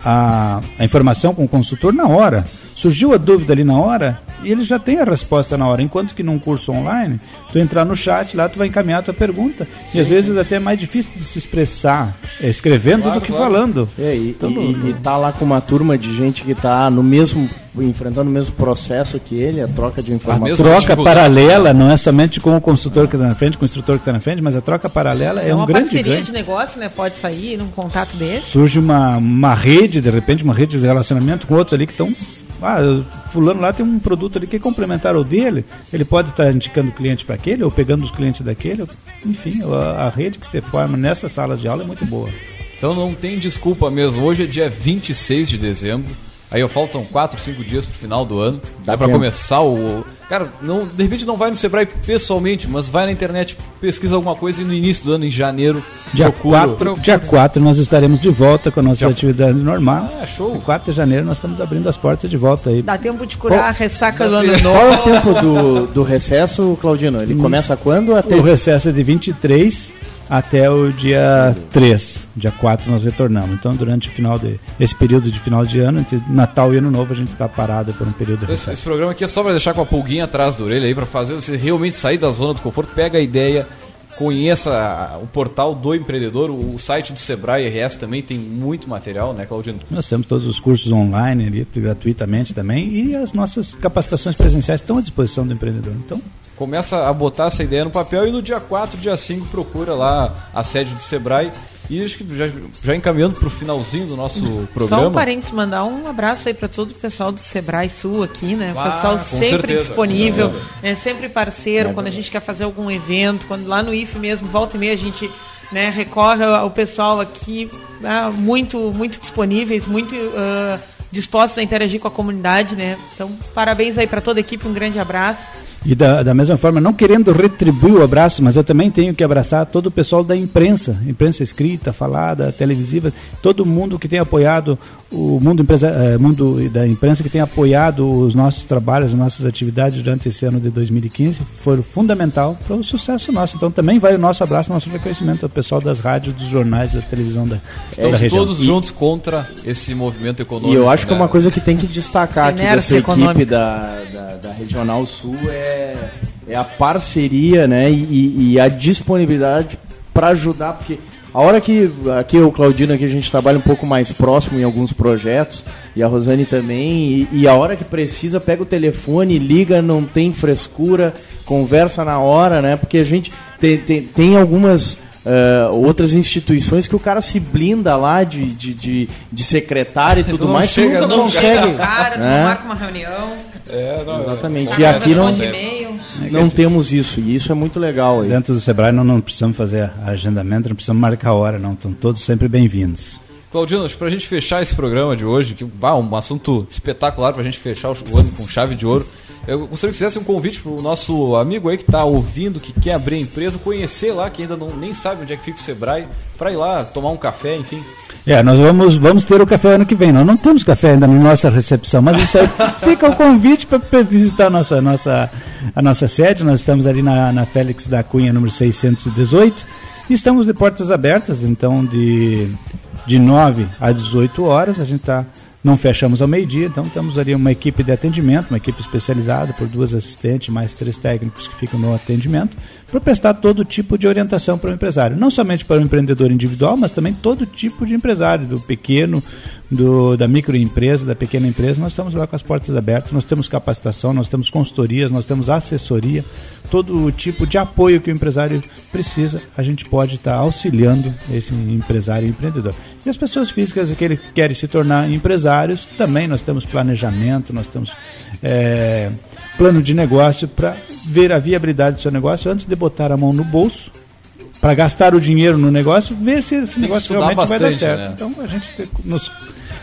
Speaker 4: a, a informação com o consultor na hora. Surgiu a dúvida ali na hora e ele já tem a resposta na hora. Enquanto que num curso online, tu entrar no chat lá, tu vai encaminhar a tua pergunta. e às vezes até é mais difícil de se expressar é, escrevendo
Speaker 1: Claro,
Speaker 4: do que
Speaker 1: claro.
Speaker 4: falando.
Speaker 3: É, e,
Speaker 4: Então,
Speaker 3: e- e tá lá com uma turma de gente que tá no mesmo, enfrentando o mesmo processo que ele, a troca de
Speaker 4: A
Speaker 3: informação.
Speaker 1: mesma
Speaker 4: troca
Speaker 1: dificuldade.
Speaker 4: paralela não é somente com o consultor que está na frente, com o instrutor que está na frente, mas a troca paralela é,
Speaker 2: É
Speaker 4: um
Speaker 2: uma
Speaker 4: grande
Speaker 2: parceria
Speaker 4: ganho.
Speaker 2: de negócio, né? Pode sair num contato desse.
Speaker 4: surge uma, uma rede, de repente, uma rede de relacionamento com outros ali que estão. Ah, fulano lá tem um produto ali que é complementar ao dele, ele pode estar indicando o cliente para aquele, ou pegando os clientes daquele, enfim, a, a rede que você forma nessas salas de aula é muito boa.
Speaker 1: Então não tem desculpa mesmo. Hoje é dia 26 de dezembro. Aí ó, faltam 4, 5 dias pro final do ano.
Speaker 3: Dá tempo.
Speaker 1: começar o. Cara, não, de repente não vai no Sebrae pessoalmente, mas vai na internet, pesquisa alguma coisa e no início do ano, em janeiro,
Speaker 4: Dia
Speaker 1: procura.
Speaker 4: 4, dia 4 nós estaremos de volta com a nossa
Speaker 1: Dia-
Speaker 4: atividade normal.
Speaker 1: Ah, show.
Speaker 4: Dia 4 de janeiro nós estamos abrindo as portas de volta aí.
Speaker 2: Dá tempo de curar
Speaker 3: Qual-
Speaker 2: a ressaca do ano
Speaker 1: tempo.
Speaker 3: Qual é o
Speaker 2: novo.
Speaker 3: tempo do, do recesso, Claudino? Ele começa quando até
Speaker 4: O recesso é de 23 até o dia 3. Dia 4 nós retornamos. Então, durante o final de esse período de final de ano, entre Natal e Ano Novo, a gente está parado por um período de
Speaker 1: Esse, esse programa aqui é só pra deixar com a pulguinha atrás da orelha aí, pra fazer você realmente sair da zona do conforto, pega a ideia, conheça o portal do empreendedor, o, o site do Sebrae RS também tem muito material, né, Claudino?
Speaker 4: Nós temos todos os cursos online ali, gratuitamente também, e as nossas capacitações presenciais estão à disposição do empreendedor. Então,
Speaker 1: começa a botar essa ideia no papel e no dia 4, dia 5 procura lá a sede do Sebrae. E acho que já, já encaminhando para o finalzinho do nosso programa.
Speaker 2: Só um parênteses, mandar um abraço aí para todo o pessoal do Sebrae Sul aqui, né? O
Speaker 1: Ah,
Speaker 2: pessoal sempre
Speaker 1: certeza,
Speaker 2: disponível, é sempre parceiro quando a gente quer fazer algum evento, quando lá no IF mesmo, volta e meia a gente né, recorre ao pessoal aqui, ah, muito, muito disponíveis, muito ah, dispostos a interagir com a comunidade, né? Então, parabéns aí para toda a equipe, um grande abraço.
Speaker 4: E da, da mesma forma, não querendo retribuir o abraço, mas eu também tenho que abraçar todo o pessoal da imprensa, imprensa escrita, falada, televisiva, todo mundo que tem apoiado o mundo, empresa, eh, mundo da imprensa que tem apoiado os nossos trabalhos, as nossas atividades durante esse ano de 2015, foi fundamental para o sucesso nosso. Então também vai o nosso abraço, nosso reconhecimento ao pessoal das rádios, dos jornais, da televisão da, da
Speaker 1: Estamos
Speaker 4: região.
Speaker 1: todos juntos contra esse movimento econômico.
Speaker 3: E eu acho que
Speaker 1: né?
Speaker 3: uma coisa que tem que destacar aqui
Speaker 2: Inércia
Speaker 3: dessa equipe da, da, da Regional Sul é, é a parceria né, e- e, e a disponibilidade para ajudar, porque a hora que aqui o Claudino aqui a gente trabalha um pouco mais próximo em alguns projetos, e a Rosane também, e, e a hora que precisa, pega o telefone, liga, não tem frescura, conversa na hora, né? Porque a gente tem, tem, tem algumas. Eh, outras instituições que o cara se blinda lá de, de, de, de secretário e tudo
Speaker 1: não
Speaker 3: mais, tu
Speaker 1: chega
Speaker 3: nunca
Speaker 1: nunca.
Speaker 3: consegue.
Speaker 2: Cara, tu
Speaker 3: né?
Speaker 2: não marca uma reunião,
Speaker 1: É, não,
Speaker 3: Exatamente.
Speaker 1: é,
Speaker 3: E aqui não- não temos isso, e isso é muito legal. Aí.
Speaker 4: Dentro do Sebrae não, não precisamos fazer agendamento, não precisamos marcar hora, não. Estão todos sempre bem-vindos.
Speaker 1: Claudino, para a gente fechar esse programa de hoje, que é um assunto espetacular para a gente fechar o ano com chave de ouro, eu gostaria que fizesse um convite para o nosso amigo aí que está ouvindo, que quer abrir a empresa, conhecer lá, que ainda não, nem sabe onde é que fica o Sebrae, para ir lá tomar um café, enfim.
Speaker 4: É, nós vamos, vamos ter o café ano que vem. Nós não temos café ainda na nossa recepção, mas isso aí fica o convite para visitar a nossa, nossa, a nossa sede. Nós estamos ali na, na Félix da Cunha, número 618. E estamos de portas abertas, então de, de 9 a 18 horas. A gente está não fechamos ao meio-dia, então temos ali uma equipe de atendimento, uma equipe especializada por duas assistentes, mais três técnicos que ficam no atendimento, para prestar todo tipo de orientação para o empresário. Não somente para o empreendedor individual, mas também todo tipo de empresário, do pequeno, do, da microempresa, da pequena empresa. Nós estamos lá com as portas abertas, nós temos capacitação, nós temos consultorias, nós temos assessoria, todo o tipo de apoio que o empresário precisa, a gente pode estar auxiliando esse empresário e empreendedor. E as pessoas físicas que querem se tornar empresários, também nós temos planejamento, nós temos é, plano de negócio para ver a viabilidade do seu negócio antes de botar a mão no bolso, para gastar o dinheiro no negócio, ver se esse negócio realmente bastante, vai dar certo. Né? Então a gente nos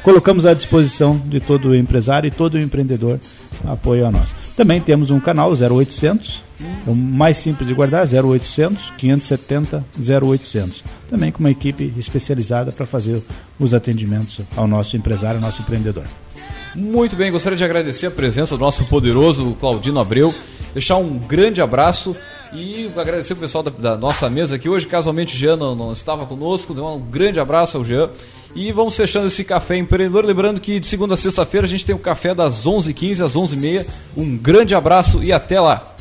Speaker 4: colocamos à disposição de todo o empresário e todo empreendedor apoio a nós. Também temos um canal 0800, é o mais simples de guardar, 0800 570 0800. Também com uma equipe especializada para fazer os atendimentos ao nosso empresário, ao nosso empreendedor.
Speaker 1: Muito bem, gostaria de agradecer a presença do nosso poderoso Claudino Abreu, deixar um grande abraço e agradecer o pessoal da, da, nossa mesa aqui. Hoje, casualmente, o Jean não, não estava conosco, um grande abraço ao Jean. E vamos fechando esse café empreendedor. Lembrando que de segunda a sexta-feira a gente tem o café das 11h15 às 11h30. Um grande abraço e até lá!